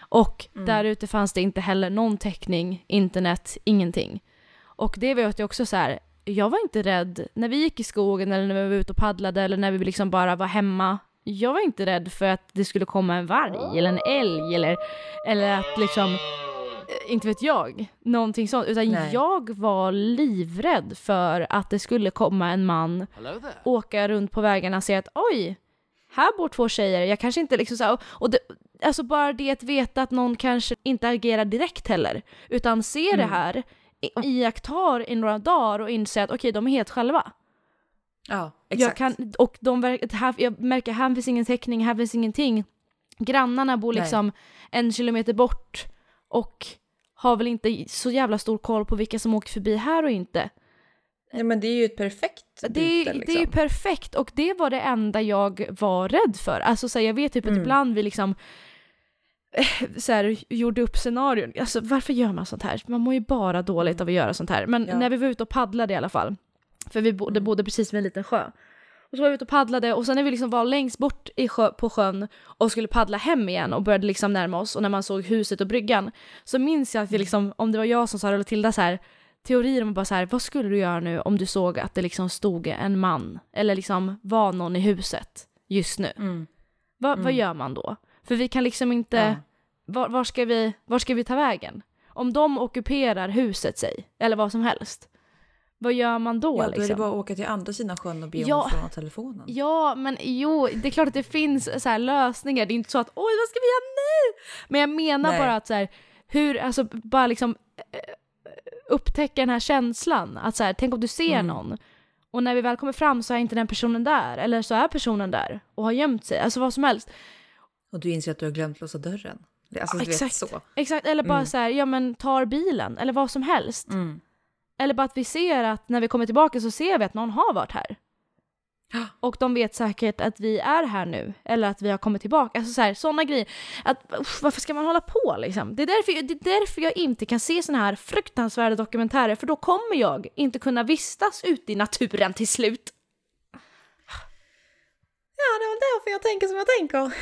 Och där ute fanns det inte heller någon täckning, internet, ingenting. Och det vet jag också så här, jag var inte rädd när vi gick i skogen eller när vi var ute och paddlade eller när vi liksom bara var hemma. Jag var inte rädd för att det skulle komma en varg eller en älg eller, eller att liksom, eh, inte vet jag, någonting sånt. Utan Nej. jag var livrädd för att det skulle komma en man, åka runt på vägarna och säga att oj, här bor två tjejer, jag kanske inte liksom så här, och det, alltså bara det att veta att någon kanske inte agerar direkt heller, utan ser det här, i- iakttar i några dagar och inser att okej, de är helt själva. Ja, Jag, kan, och de, här, jag märker här finns ingen täckning, här finns ingenting. Grannarna bor Nej. liksom en kilometer bort och har väl inte så jävla stor koll på vilka som åker förbi här och inte. Ja, men det är ju ett perfekt Det, byte, är- liksom. det är ju perfekt och det var det enda jag var rädd för. Alltså så här, jag vet typ att Mm. ibland vi liksom eh, så här, gjorde upp scenarion. Alltså varför gör man sånt här? Man mår ju bara dåligt av att göra sånt här. Men Ja. när vi var ute och paddlade i alla fall, för vi bodde, bodde precis vid en liten sjö. Och så var vi ute och paddlade och sen när vi liksom var längst bort i sjö, på sjön och skulle paddla hem igen och började liksom närma oss och när man såg huset och bryggan så minns jag att vi liksom, om det var jag som sa det eller Tilda så här, teorier om bara så här, vad skulle du göra nu om du såg att det liksom stod en man eller liksom var någon i huset just nu? Mm. Va, Vad Mm. gör man då? För vi kan liksom inte, Ja. var, var, ska vi, var ska vi ta vägen? Om de ockuperar huset sig, eller vad som helst, vad gör man då Ja, då är det liksom? bara att åka till andra sidan sjön och be Ja. om att låna telefonen. Ja, men jo, det är klart att det finns så lösningar. Det är inte så att oj, vad ska vi göra nu? Men jag menar Nej. bara att så här, hur, alltså bara liksom eh, upptäcka den här känslan. Att så här, tänk om du ser Mm. någon och när vi väl kommer fram så är inte den personen där. Eller så är personen där och har gömt sig. Alltså vad som helst. Och du inser att du har glömt låsa dörren. Alltså, Ja, exakt. så. Exakt, eller bara Mm. så här, ja men tar bilen eller vad som helst. Mm. Eller bara att vi ser att när vi kommer tillbaka så ser vi att någon har varit här. Och de vet säkert att vi är här nu, eller att vi har kommit tillbaka. Alltså så sådana grejer. Att, usch, varför ska man hålla på liksom? Det är, därför, det är därför jag inte kan se såna här fruktansvärda dokumentärer, för då kommer jag inte kunna vistas ute i naturen till slut. Ja, det är väl därför jag tänker som jag tänker.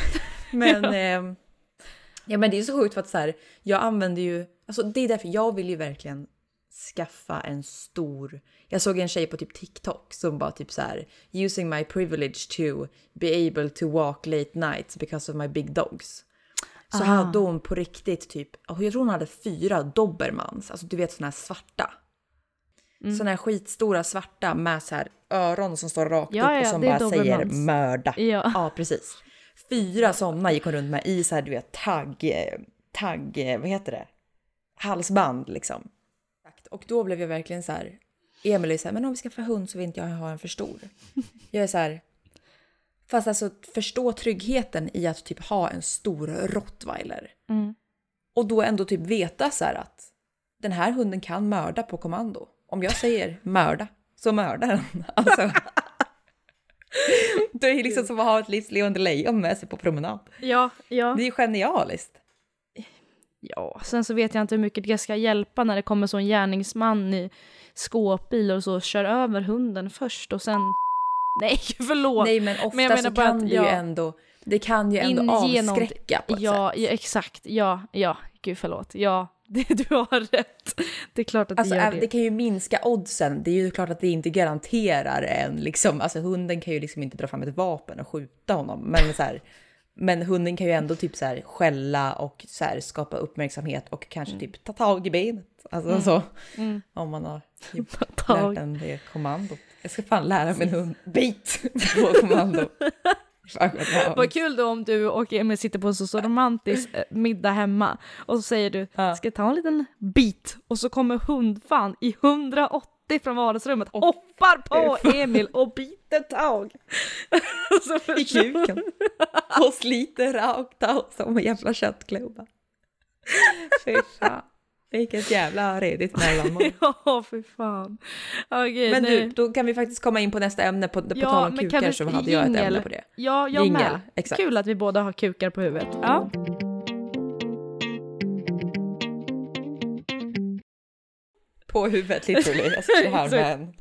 Men, Ja. ja. ja, men det är så sjukt för att så här, jag använder ju, alltså det är därför jag vill ju verkligen skaffa en stor, jag såg en tjej på typ TikTok som bara typ så här, using my privilege to be able to walk late nights because of my big dogs. Så Ah. hade hon på riktigt typ, jag tror hon hade fyra dobermans, alltså du vet såna här svarta. Mm. Såna här skitstora svarta med så här öron som står rakt Ja, upp och ja, som är bara säger mörda. Ja. Ja, precis. Fyra sådana gick hon runt med i så här, du vet, tagg, tagg, vad heter det? Halsband liksom. Och då blev jag verkligen så här, Emil är så här, men om vi ska få hund så vill inte jag ha en för stor. Jag är så här, fast alltså förstå tryggheten i att typ ha en stor rottweiler. Mm. Och då ändå typ veta så här att den här hunden kan mörda på kommando. Om jag säger mörda, så mördar den. Alltså. Det är liksom som att ha ett livslevande lejon med sig på promenad. Ja, ja. Det är ju genialiskt. Ja, sen så vet jag inte hur mycket det ska hjälpa när det kommer så en gärningsman i skåpbil och så kör över hunden först och sen... Nej, förlåt! Nej men ofta Men så kan att, det ju ändå, det kan ju ändå avskräcka på ett ja, sätt. ja, exakt. Ja, ja. Gud förlåt. Ja, det, du har rätt. Det är klart att Alltså, det gör det. det kan ju minska oddsen. Det är ju klart att det inte garanterar en liksom, alltså hunden kan ju liksom inte dra fram ett vapen och skjuta honom. Men så här, men hunden kan ju ändå typ så här skälla och så här skapa uppmärksamhet och kanske typ ta tag i benet. Alltså så. Mm. Om man har typ lärt den det kommandot. Jag ska fan lära min hund bit på kommando. Vad kul då om du och Emil sitter på en så, så romantisk eh, middag hemma och så säger du ska jag ta en liten bit och så kommer hundfan i 180 från vardagsrummet hoppar på Emil och biter tag. så I kuken. Och sliter rakt av som en jävla köttklubba. Fy fan. Vilket jävla redigt mellanmål. Ja, för fan. Okej, Men nej. du, då kan vi faktiskt komma in på nästa ämne. På, på Ja, tal om kukar vi- så hade jag ett ämne på det. Ja, jag Jingel, med. exakt. Kul att vi båda har kukar på huvudet. Ja. På huvudet literally. Jag sitter här med en...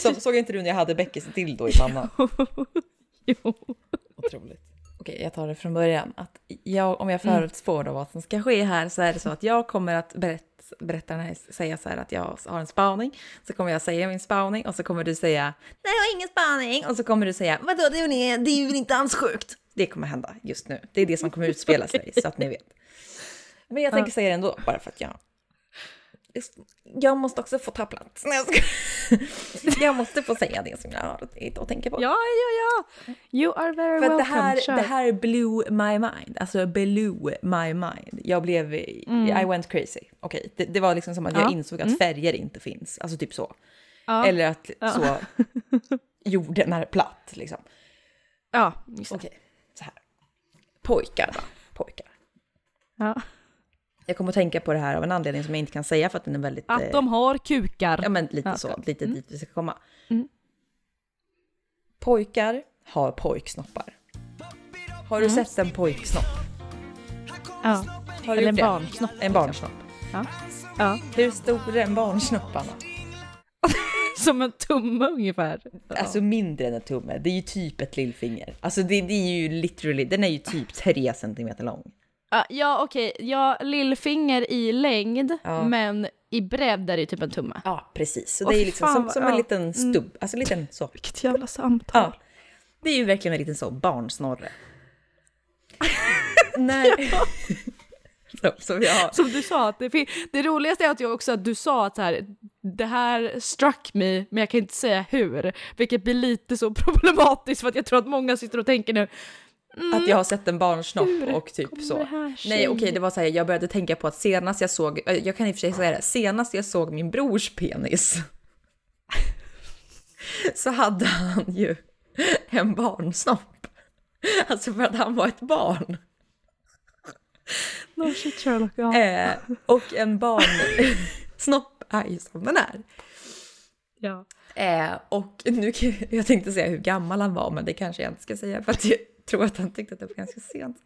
Så, såg inte du när jag hade Beckis dildo i pannan? jo. Otroligt. Okej, jag tar det från början. Att jag, om jag Mm. förutspår då vad som ska ske här så är det så att jag kommer att berätta, berätta här, säga så här att jag har en spaning. Så kommer jag säga min spaning och så kommer du säga nej, jag har ingen spaning. Och så kommer du säga vadå, det är, det är väl inte alls sjukt. Det kommer hända just nu. Det är det som kommer utspela sig så att ni vet. Men jag tänker säga det ändå bara för att jag jag måste också få ta plats. Nej, jag, ska, jag måste få säga det som jag har och tänker på. Ja, ja, ja! You are very För att welcome. det här, Kör. det här blew my mind. Alltså blew my mind. Jag blev, I went crazy. Okej, det, det var liksom som att jag Mm. Ja. insåg att färger inte finns. Alltså typ så. ja. Eller att så, jorden är platt liksom. ja, just det. Okej, så här. Pojkar då, pojkar. Ja. Jag kommer att tänka på det här av en anledning som jag inte kan säga för att den är väldigt... Att eh, de har kukar. Ja men lite Ja, så, lite dit vi ska komma. Mm. Pojkar har pojksnoppar. Har du Mm. sett en pojksnopp? Ja. Har Eller en det? barnsnopp. En barnsnopp. Ja. Hur stor är en barnsnopp Anna? Som en tumme ungefär. Ja. Alltså mindre än en tumme, det är ju typ ett lillfinger. Alltså det, det är ju literally, den är ju typ 3 centimeter lång. Ja, ja okej, ja, lillfinger i längd, Ja. men i bredd är det typ en tumme. Ja precis, så det är fy liksom som, som en ja. Mm. liten stubb, alltså en liten så. Vilket jävla samtal. Ja. Det är ju verkligen en liten så barnsnorre. När... som. Som du sa, att det, det roligaste är att jag också att du sa att så här, det här struck me, men jag kan inte säga hur. Vilket blir lite så problematiskt för att jag tror att många sitter och tänker nu, Att jag har sett en barnsnopp hur och typ så. Nej okej, det var så här, jag började tänka på att senast jag såg, eh, jag kan i och för sig säga det, senast jag såg min brors penis så hade han ju en barnsnopp. Alltså för att han var ett barn. No shit Sherlock, ja. Eh, och en barnsnopp är ju som den är. ja. Eh, och nu, jag tänkte säga hur gammal han var, men det kanske jag inte ska säga för att tror att han tyckte att det var ganska sent.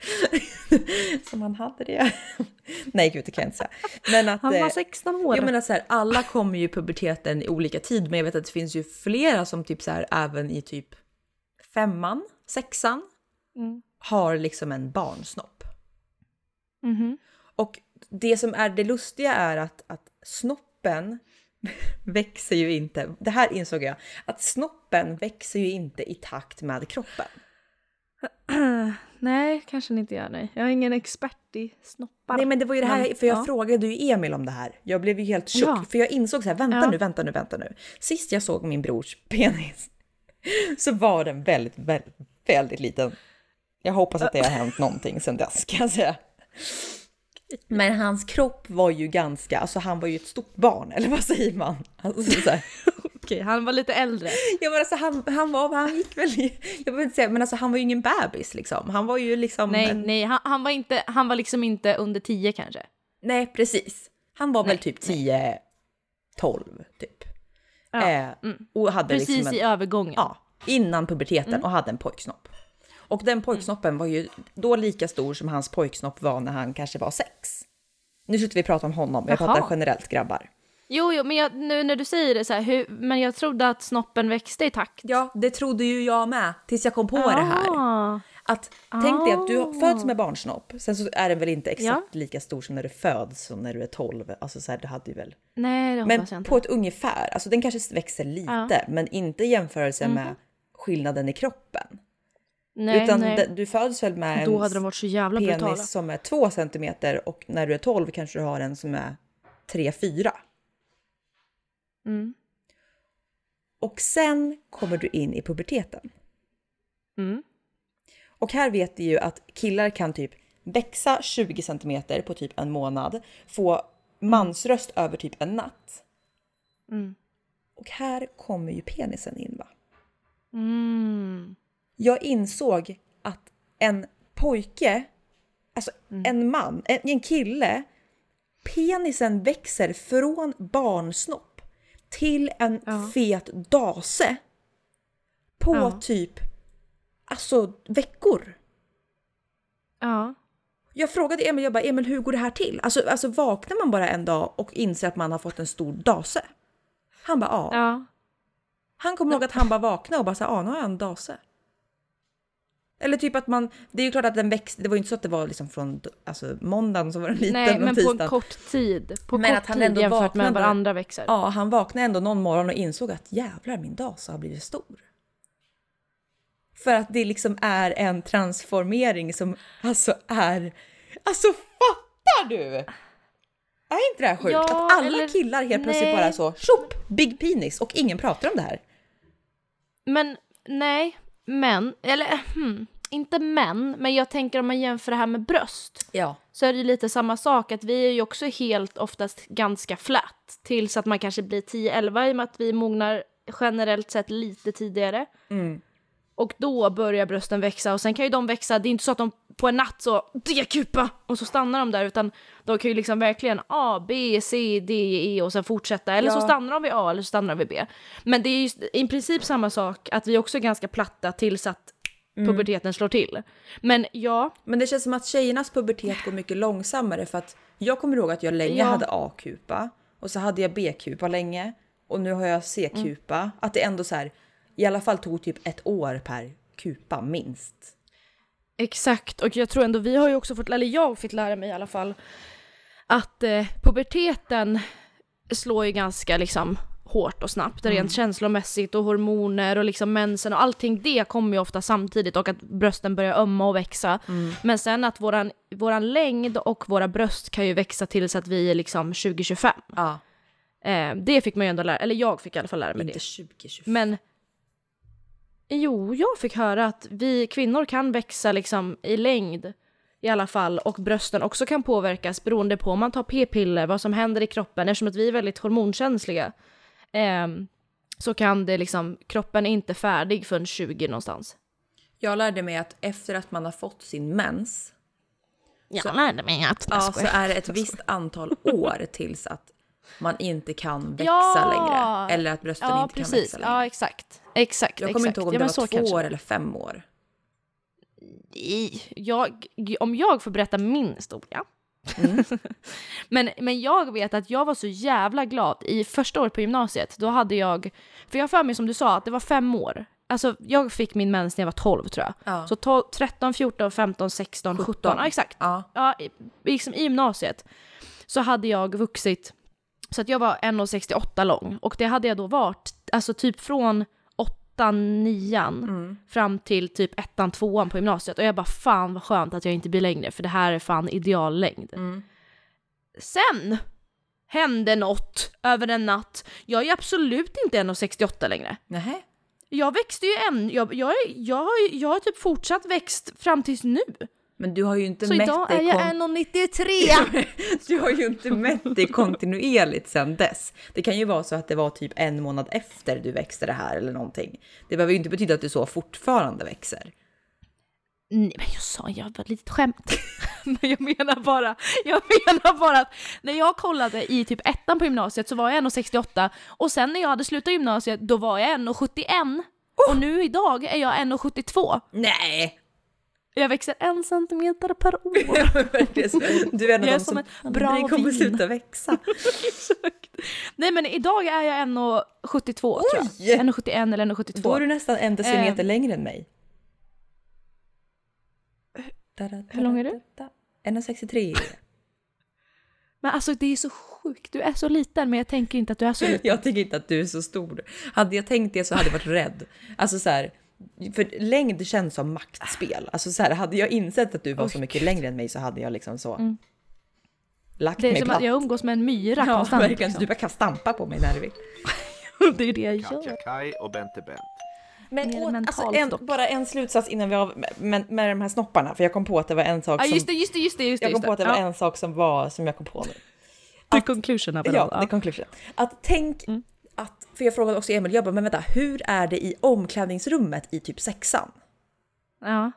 Som han hade det. Nej gud, det kan jag inte säga. Men att, Han var eh, 16 år. Jag menar så här, alla kommer ju i puberteten i olika tid, men jag vet att det finns ju flera som typ så här även i typ femman, sexan Mm. har liksom en barnsnopp. Mhm. Och det som är det lustiga är att, att snoppen växer ju inte. Det här insåg jag, att snoppen växer ju inte i takt med kroppen. Nej, kanske inte gör nej. Jag är ingen expert i snoppar. Nej men det var ju det här, för jag ja. frågade ju Emil om det här. Jag blev ju helt chock, Ja. för jag insåg så här, vänta Ja. nu, vänta nu, vänta nu. Sist jag såg min brors penis så var den väldigt, väldigt, väldigt liten. Jag hoppas att det har hänt någonting sedan dess kan jag säga. Men hans kropp var ju ganska, alltså han var ju ett stort barn, eller vad säger man? Alltså, så här. Okej, han var lite äldre. Ja men alltså han, han var, han gick väl, i- jag behöver inte säga, men alltså han var ju ingen bebis liksom. Han var ju liksom Nej, en, nej, han, han, var inte, han var liksom inte under 10 kanske. Nej, precis. Han var väl Nej, typ 10, 12 typ. Ja, Eh, och hade Precis liksom en, i övergången. ja, innan puberteten och hade en pojksnopp. Och den pojksnoppen var ju då lika stor som hans pojksnopp var när han kanske var sex. Nu slutar vi prata om honom, jag Jaha. pratar generellt grabbar. Jo, jo, men jag, nu när du säger det så här, hur, men jag trodde att snoppen växte i takt. Ja, det trodde ju jag med tills jag kom på det här. Ah. Att, tänk dig att du Ah. föds med barnsnopp, sen så är den väl inte exakt Ja. lika stor som när du föds som när du är 12. Alltså så här, du hade ju väl Nej, det Men jag inte. på ett ungefär, alltså den kanske växer lite, men inte i jämförelse med skillnaden i kroppen. Mhm. nej, Utan nej. du föds väl med Då en penis brutala. som är 2 centimeter och när du är 12 kanske du har en som är 3-4. Mm. Och sen kommer du in i puberteten. Mm. Och här vet vi ju att killar kan typ växa 20 centimeter på typ en månad, få mansröst över typ en natt. Mm. Och här kommer ju penisen in va? Mm. jag insåg att en pojke, alltså en man, en, en kille, penisen växer från barnsnopp till en Ja. fet dase på Ja. typ alltså veckor. Ja. Jag frågade Emil, jag bara, Emil hur går det här till? Alltså, alltså vaknar man bara en dag och inser att man har fått en stor dase? Han bara, ja. Ja. Han kommer ihåg att han bara vaknade och bara så ah, nu har jag en dase. Eller typ att man, det är ju klart att den växte, det var ju inte så att det var liksom från alltså, måndagen så var den liten Nej, men på en kort tid. På Men kort att han tid ändå jämfört med vaknade. varandra växer. Ja, han vaknade ändå någon morgon och insåg att jävlar min dase har blivit stor. För att det liksom är en transformering som alltså är, alltså fattar du? Är inte det här sjukt? Ja, att alla eller- killar helt plötsligt nej. bara så, tjopp, big penis och ingen pratar om det här. Men nej, men, eller hmm, inte men, men jag tänker om man jämför det här med bröst. Ja. så är det ju lite samma sak att vi är ju också helt oftast ganska flat tills att man kanske blir 10-11 i och med att vi mognar generellt sett lite tidigare. Mm. Och då börjar brösten växa och sen kan ju de växa, det är inte så att de på en natt så D-kupa och så stannar de där utan de kan ju liksom verkligen A, B, C, D, E och sen fortsätta eller så Ja. stannar de vid A eller så stannar de vid B. Men det är ju i princip samma sak att vi också är ganska platta tills att puberteten slår till. Men ja, Men det känns som att tjejernas pubertet går mycket långsammare för att jag kommer ihåg att jag länge Ja. hade A-kupa och så hade jag B-kupa länge och nu har jag C-kupa. Att det ändå så här i alla fall tog typ ett år per kupa minst. Exakt, och jag tror ändå vi har ju också fått, eller jag har fått lära mig i alla fall, att eh, puberteten slår ju ganska liksom hårt och snabbt, rent känslomässigt och hormoner och liksom mensen och allting det kommer ju ofta samtidigt och att brösten börjar ömma och växa. Men sen att våran, våran längd och våra bröst kan ju växa tills att vi är liksom 2025. Ja, Eh, det fick man ju ändå lära, eller jag fick i alla fall lära mig inte det. 2025. Men jo, jag fick höra att vi kvinnor kan växa liksom i längd i alla fall och brösten också kan påverkas beroende på om man tar p-piller, vad som händer i kroppen eftersom att vi är väldigt hormonkänsliga. ehm, så kan det liksom, kroppen är inte färdig förrän 20 någonstans. Jag lärde mig att efter att man har fått sin mens Jag lärde mig att... ja, så är det ett visst antal år tills att man inte kan växa Ja! längre. Eller att brösten ja, inte kan precis. växa längre. Ja, exakt. Exakt. jag kommer exakt. inte ihåg om ja, det var två kanske år eller fem år. I- jag, om jag får berätta min historia. men, men jag vet att jag var så jävla glad i första året på gymnasiet. Då hade jag, för jag för mig som du sa att det var fem år. Alltså jag fick min mens när jag var 12 tror jag. Ja. Så 12, 13, 14, 15, 16, 17. 17. Ja exakt. Ja. Ja, i, liksom i gymnasiet så hade jag vuxit så att jag var 1,68 lång och det hade jag då varit alltså typ från 8, 9 fram till typ 1, 2 på gymnasiet och jag bara fan vad skönt att jag inte blir längre för det här är fan ideallängd. Sen hände något över en natt. Jag är absolut inte 1,68 längre. Nähä? Jag växte ju än, jag, jag, jag, jag har typ fortsatt växt fram tills nu. Men du har ju inte Så mätt idag är jag kon- 1,93! Du har ju inte mätt dig kontinuerligt sedan dess. Det kan ju vara så att det var typ en månad efter du växte det här eller någonting. Det behöver ju inte betyda att du så fortfarande växer. Nej men jag sa jag var ett litet skämt. men jag menar bara, jag menar bara att när jag kollade i typ ettan på gymnasiet så var jag 1,68 och sen när jag hade slutat gymnasiet då var jag 1,71 och nu idag är jag 1,72. Nej! Jag växer en centimeter per år. Du är en av Jag är de som som ett bra aldrig kommer vin. sluta växa. Nej men idag är jag 1,72 tror jag. Oj! 1,71 eller 1,72. Då är du nästan en decimeter Eh. längre än mig. Hur lång är du? 1,63. Men alltså det är så sjukt, du är så liten men jag tänker inte att du är så liten. Jag tycker inte att du är så stor. Hade jag tänkt det så hade jag varit rädd. Alltså så här, för längd känns som maktspel. Alltså så här, hade jag insett att du var så mycket längre än mig så hade jag liksom så lagt Det är mig som platt. att jag umgås med en myra ja, konstant. verkligen. Liksom. du bara kan stampa på mig när du vill. Det är det jag Katja gör. Kaj och Bente Bent. Men alltså en, bara en slutsats innan vi av med, med de här snopparna. För jag kom på att det var en sak Ja som... just det, just det, just det. Just det, jag kom på att det var Ja. en sak som var som jag kom på nu. The conclusion of it Ja, all. det Ja. är conclusion. Att tänk att, för jag frågade också Emil, jag bara, men vänta, hur är det i omklädningsrummet i typ sexan? ja.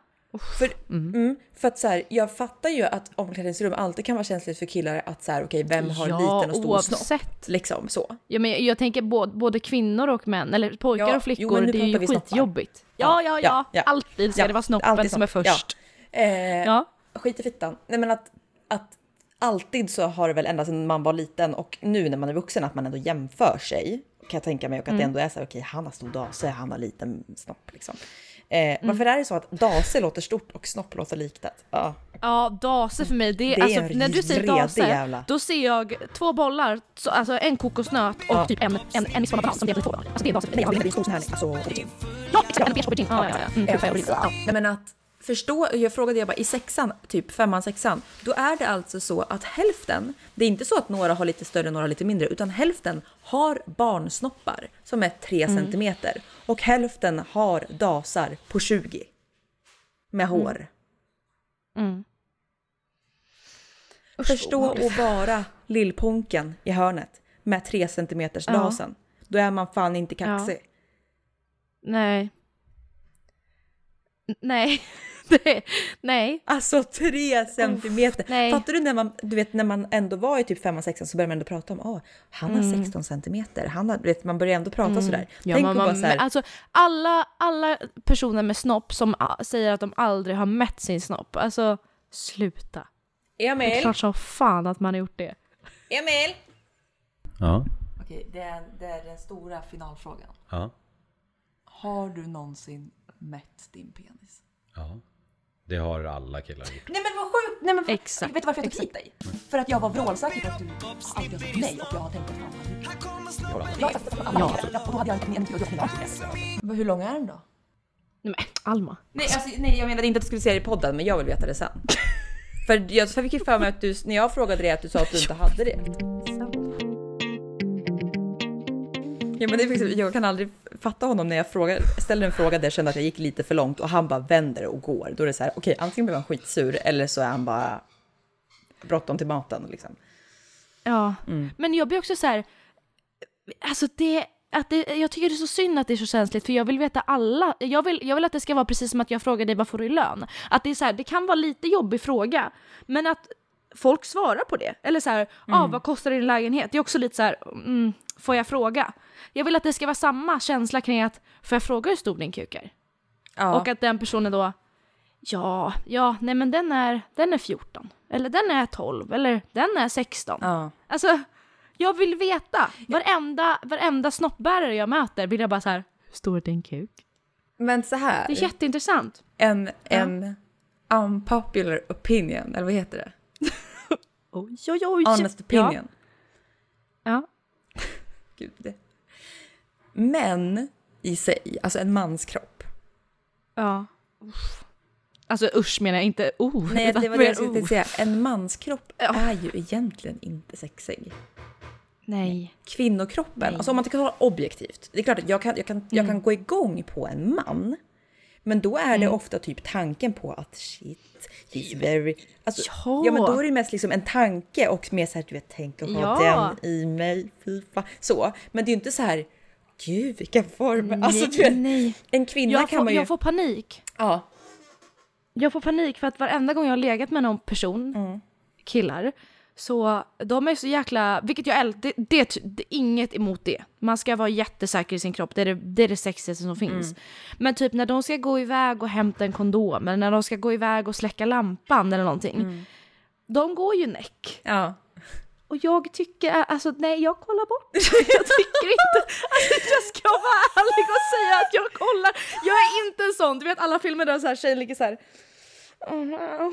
För, mm. för att så här, jag fattar ju att omklädningsrum alltid kan vara känsligt för killar att så här, okej, vem har Ja, liten och stor snopp? Liksom så. Ja, men jag tänker både, både kvinnor och män, eller pojkar Ja, och flickor, jo, det är ju skitjobbigt. Ja, Ja, ja, ja. Alltid ska det vara snoppen som är snopp, ja. först. Eh, Ja. Skit i fittan. Nej men att, att alltid så har det väl ända sedan man var liten och nu när man är vuxen att man ändå jämför sig. Kan jag tänka mig och att Mm. det ändå är så här, okej han har stor dase, han har liten snopp liksom. Eh, Mm. Varför är det så att dase låter stort och snopp låter litet? Ja. Ja, dase för mig, det Det är alltså när du säger dase, jävla- då ser jag två bollar, så, alltså en kokosnöt och Ja. typ en, en, en missformad banan som delar i två. Alltså det är dase för mig. Nej, jag har en stor sån här, alltså. Ja, exakt, en beige aubergine. Ja, ja, ja. Mm. Nej men att, Förstå, jag frågade jag bara i sexan, typ femman, sexan, då är det alltså så att hälften, det är inte så att några har lite större och några lite mindre, utan hälften har barnsnoppar som är 3 centimeter och hälften har dasar på 20 med hår. Mm. Förstå att vara lillponken i hörnet med 3 centimeters Ja. dasen. Då är man fan inte kaxig. Nej. N- Nej. Det, nej. Alltså 3 centimeter! nej. Fattar du när man, du vet när man ändå var i typ 5 sexan så började man ändå prata om åh, han har Mm. 16 centimeter. Han har, du vet, man börjar ändå prata sådär. Ja, Tänk man, att bara man, så här, alltså, alla, alla personer med snopp som ah, säger att de aldrig har mätt sin snopp, alltså sluta. Det är Emil! klart som fan att man har gjort det. Emil! Ja. Okej, det är, det är den stora finalfrågan. Ja. Har du någonsin mätt din penis? Ja. Det har alla killar gjort. Nej men vad sjukt! Nej, men Exakt. Vet du varför jag tog hit dig? För att jag var vrålsäker på att du alltid har sagt nej och jag har tänkt att fan vad du... Jag har sagt att Ja. ja. och då hade jag en intervju och du. Hur lång är den då? Nej men Alma. Nej, alltså, nej jag menade inte att du skulle säga det i podden men jag vill veta det sen. för jag fick ju för mig att du, när jag frågade dig att du sa att du inte hade det. Ja, men det är faktiskt, jag kan aldrig fatta honom när jag frågar, ställer en fråga där jag känner att jag gick lite för långt och han bara vänder och går. Då är det så här, okej antingen blir han skitsur eller så är han bara bråttom till maten liksom. Ja, Mm. men jag blir också så här, alltså det, att det, jag tycker det är så synd att det är så känsligt för jag vill veta alla, jag vill, jag vill att det ska vara precis som att jag frågar dig vad får du i lön? Att det är så här, det kan vara lite jobbig fråga, men att folk svarar på det. Eller så här, ah, vad kostar din lägenhet? Det är också lite så här, mm, får jag fråga? Jag vill att det ska vara samma känsla kring att, får jag fråga hur stor din kuk är? Ja, Och att den personen då, ja, ja, nej men den är, den är 14. Eller den är 12, eller den är 16. ja. Alltså, jag vill veta. Varenda, varenda snoppbärare jag möter vill jag bara så här, hur stor är din kuk? Men så här, Det är jätteintressant. en, en unpopular opinion, eller vad heter det? Oj, oj, oj. Honest opinion. Ja. Gud. det- Män i sig, alltså en mans kropp. ja. Uff. Alltså usch menar jag inte oh. Nej, det var det jag skulle oh. säga. En mans kropp Ja. är ju egentligen inte sexig. Nej. Kvinnokroppen, Nej. alltså om man tittar objektivt. Det är klart att jag kan, jag, kan, jag kan gå igång på en man. Men då är det ofta typ tanken på att shit, he's very... Alltså, Ja. ja. men då är det mest liksom en tanke och mer så här, du vet, tänk att ha Ja. den i mig, fy fan. Så, men det är ju inte så här, gud vilka former. Alltså du vet, nej. en kvinna Jag kan får, man ju... jag får panik. Ja. Jag får panik för att varenda gång jag har legat med någon person, Mm. killar, så de är så jäkla, vilket jag älskar, det, det, det är inget emot det. Man ska vara jättesäker i sin kropp, det är det, det, är det sexigaste som finns. Mm. Men typ när de ska gå iväg och hämta en kondom, eller när de ska gå iväg och släcka lampan eller någonting. Mm. De går ju näck. ja. Och jag tycker, alltså nej jag kollar bort. Jag tycker inte, alltså jag ska vara ärlig och säga att jag kollar. Jag är inte en sån, du vet alla filmer där så här tjejen ligger så här. Oh, no.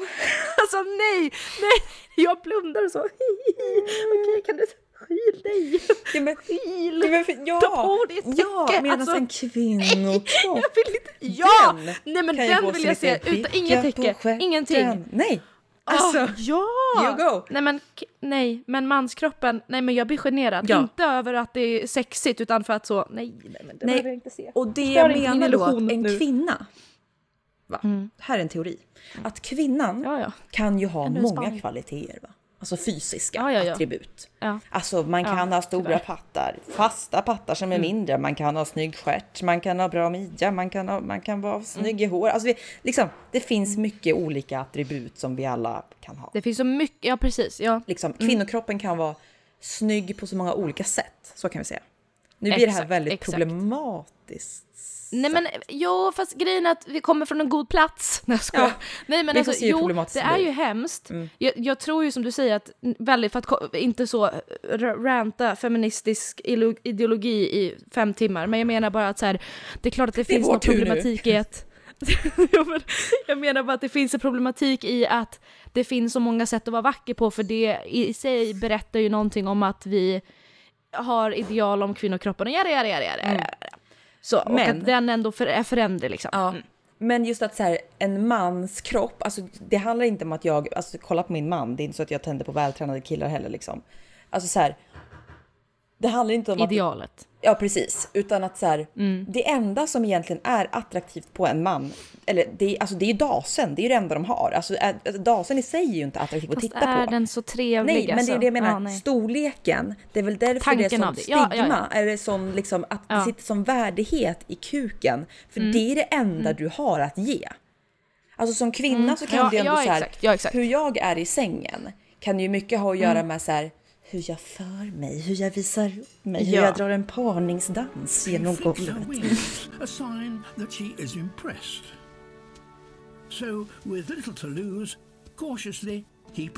Alltså nej, nej, jag blundar och så. Okej kan du skyl dig? Ja, men, Skyl. ja, men, för- ja, Ta på ditt täcke. ja medan Alltså, en kvinnokropp jag vill inte, ja! Den nej men den vill jag se, utan inget täcke, ingenting. Nej, Alltså, alltså. ja! you go. Nej men, nej men manskroppen, nej men jag blir generad. Ja. Inte över att det är sexigt utan för att så, nej, nej men det Nej, behöver jag inte se. Och det jag menar då, att en nu. kvinna, va? här är en teori, att kvinnan Mm. Ja, ja. kan ju ha många spaning. kvaliteter. Va? Alltså fysiska Ja, attribut. Alltså man kan ha stora tyvärr. pattar, fasta pattar som är Mm. mindre, man kan ha snygg stjärt, man kan ha bra midja, man kan, ha, man kan Mm. vara snygg i hår. Alltså vi, liksom, det finns mycket olika attribut som vi alla kan ha. Det finns så mycket, ja precis, ja. Liksom, Mm. kvinnokroppen kan vara snygg på så många olika sätt, så kan vi säga. Nu blir det här Exakt, väldigt exakt. problematiskt. Nej men jo, fast grejen är att vi kommer från en god plats. Nej jag. Ja, Nej men alltså jo, det det är ju hemskt. Mm. Jag, jag tror ju som du säger att väldigt, för att inte så eh, ranta feministisk ideologi i fem timmar, men jag menar bara att så här, det är klart att det, är finns någon tur nu. problematik i att jag menar bara att det finns en problematik i att det finns så många sätt att vara vacker på för det i sig berättar ju någonting om att vi har ideal om kvinnokroppen och jada jada jada jada. jada. Så, och. Men- att den ändå för, är föränderlig liksom. Ja. Mm. Men just att så här, en mans kropp, alltså det handlar inte om att jag, alltså kolla på min man, det är inte så att jag tänder på vältränade killar heller liksom. Alltså så här, det handlar inte om att, Idealet. Ja precis, utan att så här, det enda som egentligen är attraktivt på en man, eller det, är- alltså det är ju dasen, det är ju det enda de har. Alltså alltså, dasen i sig är ju inte attraktiv att Fast titta är på. den så trevlig Nej, men det är alltså? det jag menar. Ja, nej. Storleken. Det är väl därför det Tanken är av sån det. Ja, stigma. ja, ja. Är det sån liksom att det Ja. sitter som värdighet i kuken. För Mm. det är det enda du har att ge. Alltså som kvinna så kan Mm. Ja, du ändå ja, så här, exakt. Ja, exakt. hur jag är i sängen kan ju mycket ha att göra Mm. med så här hur jag för mig, hur jag visar upp mig, hur Ja. jag drar en parningsdans genom golvet. a sign that she is impressed. So, with little to lose, cautiously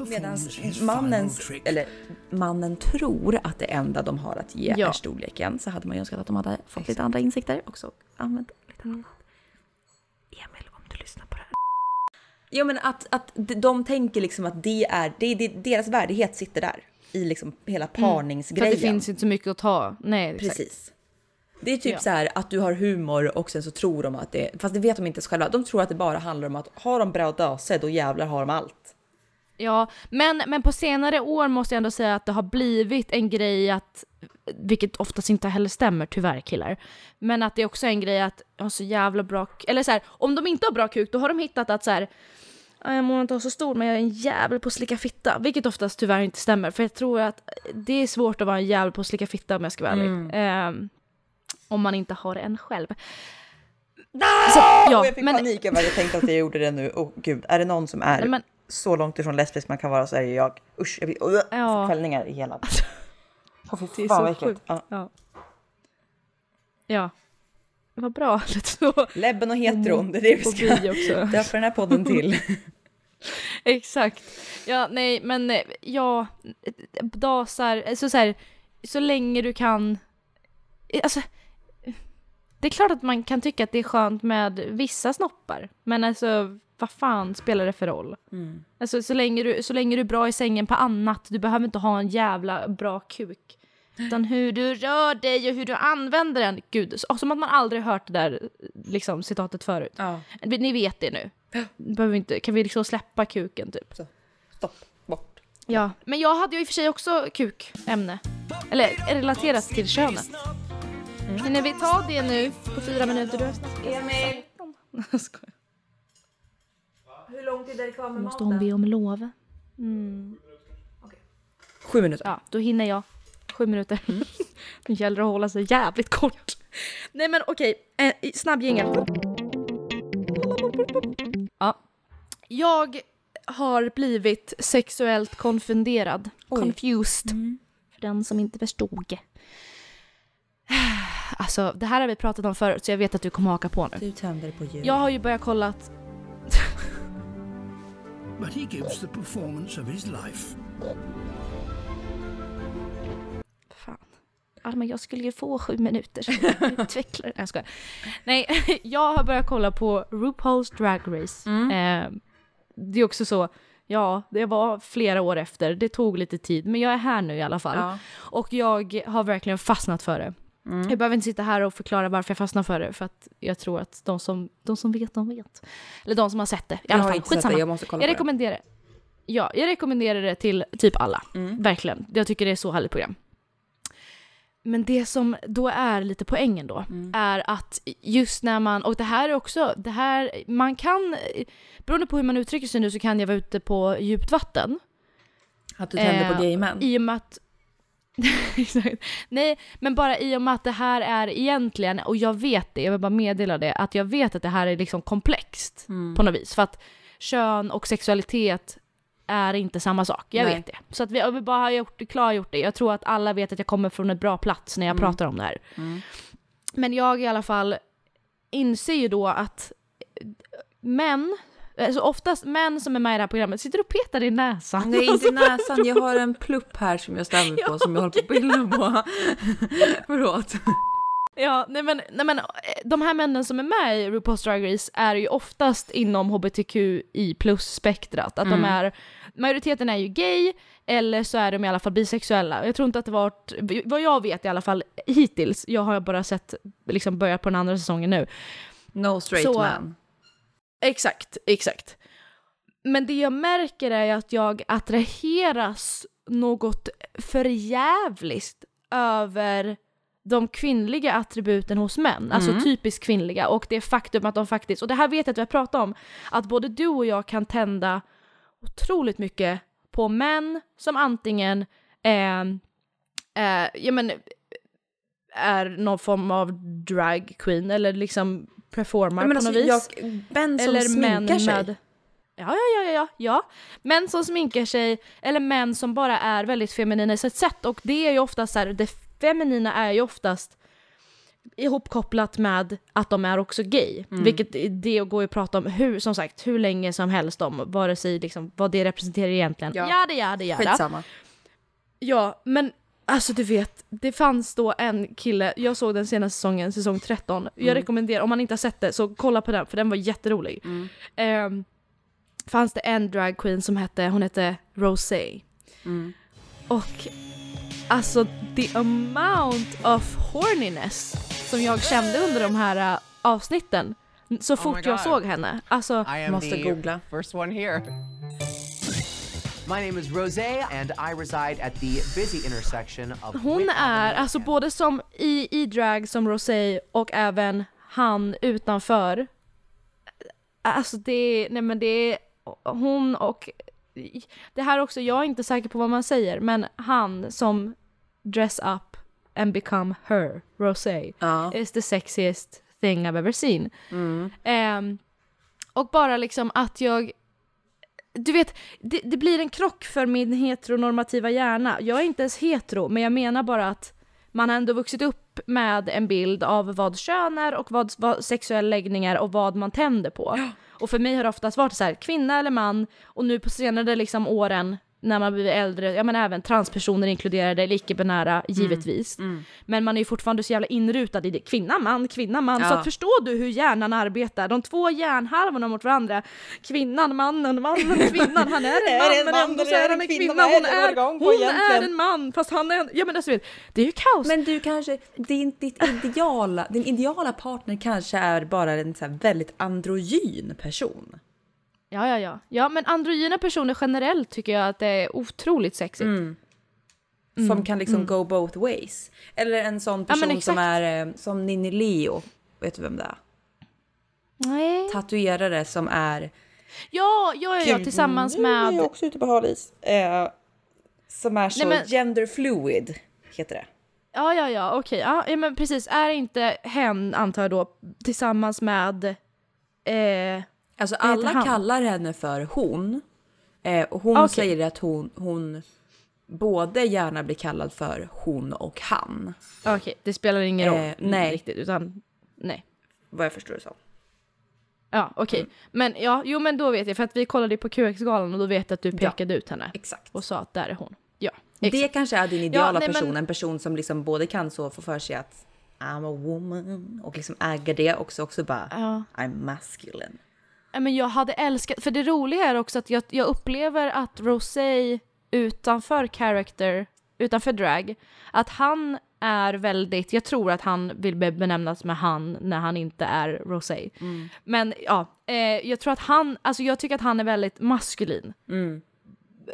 Medan mannen, eller mannen tror att det enda de har att ge Ja. är storleken så hade man ju önskat att de hade fått lite andra insikter också. Använt lite annat. Emil, om du lyssnar på det här. Ja men att, att de- de tänker liksom att det är, det, det, deras värdighet sitter där. I liksom hela Mm. För att parningsgrejen. det finns inte så mycket att ta. Nej, exakt. Precis. Det är typ Ja. så här att du har humor och sen så tror de att det, fast det vet de inte ens själva. De tror att det bara handlar om att har de bra döse då jävlar har de allt. Ja, men, men på senare år måste jag ändå säga att det har blivit en grej att, vilket oftast inte heller stämmer tyvärr killar, men att det är också en grej att har så jävla bra, eller så här, om de inte har bra kuk då har de hittat att så här, "Ja, jag mår inte så stor men jag är en jävel på att slicka fitta, vilket oftast tyvärr inte stämmer för jag tror att det är svårt att vara en jävel på att slicka fitta om jag ska vara ärlig. Ehm, om man inte har en själv. Så, ja, och jag fick men, panik över att jag tänkte att jag gjorde det nu. Åh gud, är det någon som är men- så långt ifrån lesbisk man kan vara så är det jag. Usch, jag blir uh, Ja. kvällningar i hela. Åh, fy Det är fan vad äckligt. Ja. Ja. ja. Vad bra. Lite så. Läbben och hetron, det är det vi ska döpa den här podden till. Exakt. Ja, nej, men eh, ja, dasar, alltså så här, så länge du kan, eh, alltså, det är klart att man kan tycka att det är skönt med vissa snoppar, men alltså vad fan spelar det för roll? Alltså så länge, du, så länge du är bra i sängen på annat, du behöver inte ha en jävla bra kuk. Utan hur du rör dig och hur du använder den. Gud, så- som att man aldrig hört det där liksom, citatet förut. Ja. Ni vet det nu. Behöver vi inte, kan vi liksom släppa kuken typ? Så, stopp, bort. Ja, men jag hade ju i och för sig också kukämne. Eller relaterat till könet. Men när vi tar det nu på fyra minuter, du har Emil! Jag skojar. Hur lång tid är det kvar med Måste hon be om lov? Sju minuter. Ja, då hinner jag. Sju minuter. Det gäller att hålla sig jävligt kort. Nej men okej, eh, snabb jingel. Ja. Jag har blivit sexuellt konfunderad. Confused. För den som inte förstod. Alltså, det här har vi pratat om förut så jag vet att du kommer haka på nu. Du tänder på ljud. Jag har ju börjat kolla att But he gives the performance of his life. Men jag skulle ju få sju minuter. Utveckla det. Nej, jag skojar. Nej, jag har börjat kolla på RuPaul's Drag Race. Eh, det är också så, ja, det var flera år efter. Det tog lite tid, men jag är här nu i alla fall. Ja. Och jag har verkligen fastnat för det. Jag behöver inte sitta här och förklara varför jag fastnar för det, för att jag tror att de som, de som vet, de vet. Eller de som har sett det. I Jag alla har fall, inte sett skitsamma. det, jag måste kolla Jag rekommenderar det. Ja, jag rekommenderar det till typ alla. Mm. Verkligen. Jag tycker det är så härligt program. Men det som då är lite poängen då, Mm. är att just när man, och det här är också, det här, man kan, beroende på hur man uttrycker sig nu så kan jag vara ute på djupt vatten. Att du tänder Eh, på gay män. I och med att. Nej, men bara i och med att det här är egentligen, och jag vet det, jag vill bara meddela det, att jag vet att det här är liksom komplext Mm. på något vis. För att kön och sexualitet är inte samma sak. Jag Nej. vet det. Så att vi, vill bara ha gjort, klargjort det. Jag tror att alla vet att jag kommer från en bra plats när jag Mm. pratar om det här. Men jag i alla fall inser ju då att män, alltså oftast män som är med i det här programmet sitter och petar i näsan. Nej, inte i näsan. Jag har en plupp här som jag stämmer på som jag håller på att bilda på. Förlåt. Ja, nej men, nej men eh, de här männen som är med i RuPaul's Drag Race är ju oftast inom hbtqi plus-spektrat. Att de är, majoriteten är ju gay, eller så är de i alla fall bisexuella. Jag tror inte att det varit, vad jag vet i alla fall hittills, jag har bara sett, liksom börjat på den andra säsongen nu. No straight Så- man. Exakt, exakt. Men det jag märker är att jag attraheras något förjävligt över de kvinnliga attributen hos män, alltså typiskt kvinnliga och det faktum att de faktiskt, och det här vet jag att vi har pratat om, att både du och jag kan tända otroligt mycket på män som antingen är, är ja men, är någon form av drag queen eller liksom performar men på alltså, något vis. jag, män som eller sminkar sig. med... Ja, ja, ja, ja, ja. Män som sminkar sig, eller män som bara är väldigt feminina i sitt sätt. Och det är ju oftast så här, det feminina är ju oftast ihopkopplat med att de är också gay. Mm. Vilket det går ju att prata om hur, som sagt, hur länge som helst om, vare sig liksom vad det representerar egentligen. Ja. Jada, jada, jada. Skitsamma. Ja, men alltså du vet, det fanns då en kille, jag såg den senaste säsongen, säsong 13. Jag Mm. rekommenderar, om man inte har sett det, så kolla på den för den var jätterolig. Mm. Ehm, fanns det en drag queen som hette, hon hette Rosé. Mm. Och alltså the amount of horniness som jag kände under de här äh, avsnitten. Så fort jag God. såg henne. Alltså, I am Måste the googla. first one here. My name is Rosé, and I reside at the busy intersection of Hon är alltså både som i, i drag som Rosé och även han utanför. Alltså det, nej men det är hon och det här också, jag är inte säker på vad man säger, men han som dress up and become her, Rosé, Ja. is the sexiest thing I've ever seen. Ehm, och bara liksom att jag du vet, det, det blir en krock för min heteronormativa hjärna. Jag är inte ens hetero, men jag menar bara att man har ändå vuxit upp med en bild av vad kön är och vad, vad sexuell läggning är och vad man tänder på. Och för mig har det oftast varit så här, kvinna eller man, och nu på senare liksom åren när man blir äldre, ja men även transpersoner inkluderade, eller icke-binära givetvis. Men man är ju fortfarande så jävla inrutad i det, kvinna, man, kvinna, man. Så Ja. att förstår du hur hjärnan arbetar? De två hjärnhalvorna mot varandra, kvinnan, mannen, mannen, kvinnan, han är en man, Är men man ändå så är han en kvinna? hon är, hon är en man, fast han är en, ja men alltså det är ju kaos. Men du kanske, din, ditt ideala, din ideala partner kanske är bara en så väldigt androgyn person. Ja, ja, ja. Ja, men androgyna personer generellt tycker jag att det är otroligt sexigt. Mm. Mm, Som kan liksom go both ways. Eller en sån person som exakt. är eh, som Ninni Leo. Vet du vem det är? Nej. Tatuerare som är... Ja, ja, ja, ja, tillsammans med... också ute på hal is. Eh, som är så Nej, men- gender fluid, heter det. Ja, ja, ja, okej. Ja, ja, men precis. Är inte hen, antar jag då, tillsammans med... Eh, Alltså alla han? kallar henne för hon. Eh, och hon Okej. säger att hon, hon både gärna blir kallad för hon och han. okej, det spelar ingen roll Eh, nej. riktigt, utan... Nej. Vad jag förstår det som. Ja, okej. Mm. Men ja, jo men då vet jag, för att vi kollade på QX-galan och då vet jag att du Ja. pekade ut henne. Exakt. Och sa att där är hon. Ja, Det exakt. kanske är din ideala nej, men- person, en person som liksom både kan så få för sig att I'm a woman och liksom äger det också, också bara Ja. I'm masculine. Men jag hade älskat, för det roliga är också att jag, jag upplever att Rosé utanför character, utanför drag, att han är väldigt, jag tror att han vill be- benämnas med han när han inte är Rosé. Men ja, eh, jag tror att han, alltså jag tycker att han är väldigt maskulin.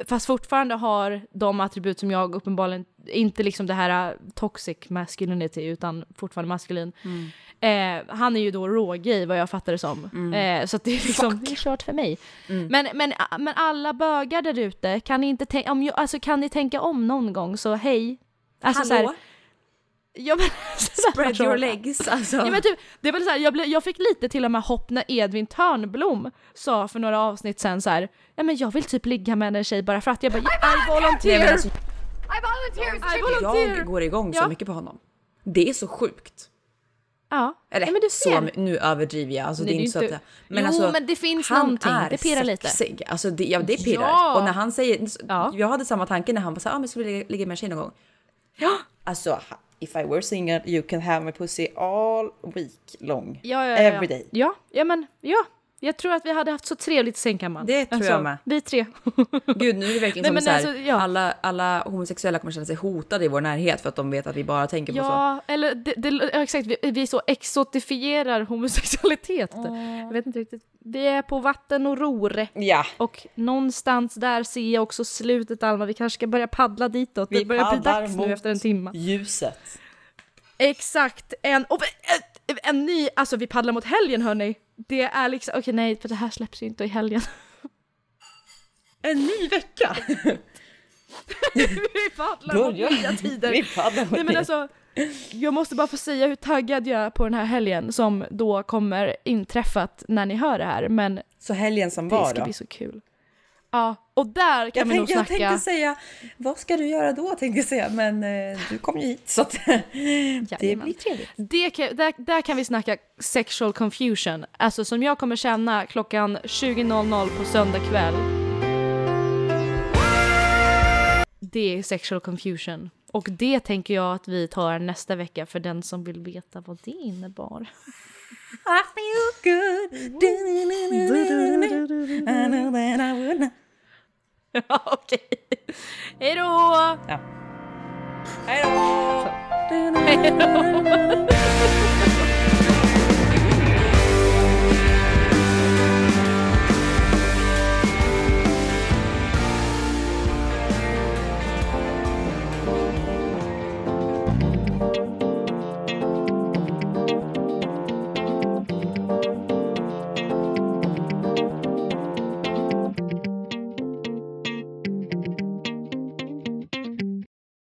Fast fortfarande har de attribut som jag uppenbarligen, inte liksom det här uh, toxic masculinity utan fortfarande maskulin. Eh, han är ju då rågay vad jag fattar det som. Eh, så att det är liksom, det är kört för mig. Men, men, men alla bögar där ute, kan ni inte tänka, om jag, alltså kan ni tänka om någon gång så hej. Alltså så Hallå? här, ja, men, Spread your legs alltså. Ja, men typ, det väl så här, jag, blev, jag fick lite till och med hopp när Edvin Törnblom sa för några avsnitt sen så här, ja men jag vill typ ligga med en tjej bara för att jag bara, I volunteer! Nej, alltså, I volunteer! I volunteer! jag går igång så Ja. mycket på honom. Det är så sjukt. Ja, Eller ja, men du så, ser. my- nu överdriver jag. Alltså, Nej, det är inte så att men Jo, alltså, men det finns han någonting. är Det pirrar lite. sexig. Alltså det, ja, det pirrar. Ja. Och när han säger, Ja. jag hade samma tanke när han bara sa, ah, men skulle vi ligga med en tjej någon gång? Ja. Alltså, if I were single you can have my pussy all week long. Ja, ja, ja. Every day. Ja, ja men ja. Jag tror att vi hade haft så trevligt i sängkammaren. Det tror jag med. Vi tre. Gud, nu är det verkligen Nej, som så här, alltså, ja. alla, alla homosexuella kommer känna sig hotade i vår närhet för att de vet att vi bara tänker på så. Ja, eller det, det, ja, exakt, vi, vi så exotifierar homosexualitet. Jag vet inte riktigt. Vi är på vatten och ror. Ja, Och någonstans där ser jag också slutet Alma, vi kanske ska börja paddla ditåt. Vi det börjar bli dags nu efter en timme. ljuset. Exakt, en, och, en, en ny, alltså vi paddlar mot helgen hörni. Det är liksom, okej nej för det här släpps ju inte i helgen. En ny vecka! vi paddlar mot nya tider. Vi paddlar mot Nej men alltså, jag måste bara få säga hur taggad jag är på den här helgen som då kommer inträffat när ni hör det här. Men Så helgen som det var ska då? bli så kul. Ja, och där kan Jag, vi nog tänk, jag snacka. tänkte säga, vad ska du göra då? Tänkte jag säga, men eh, du kom ju hit så att det blir trevligt. Det kan, där, där kan vi snacka sexual confusion. Alltså som jag kommer känna klockan 20.00 på söndag kväll. Det är sexual confusion. Och det tänker jag att vi tar nästa vecka för den som vill veta vad det innebar. I feel good. I know that I would not. Ja, Okej. Hej då! Ja. Hej då! Hej då!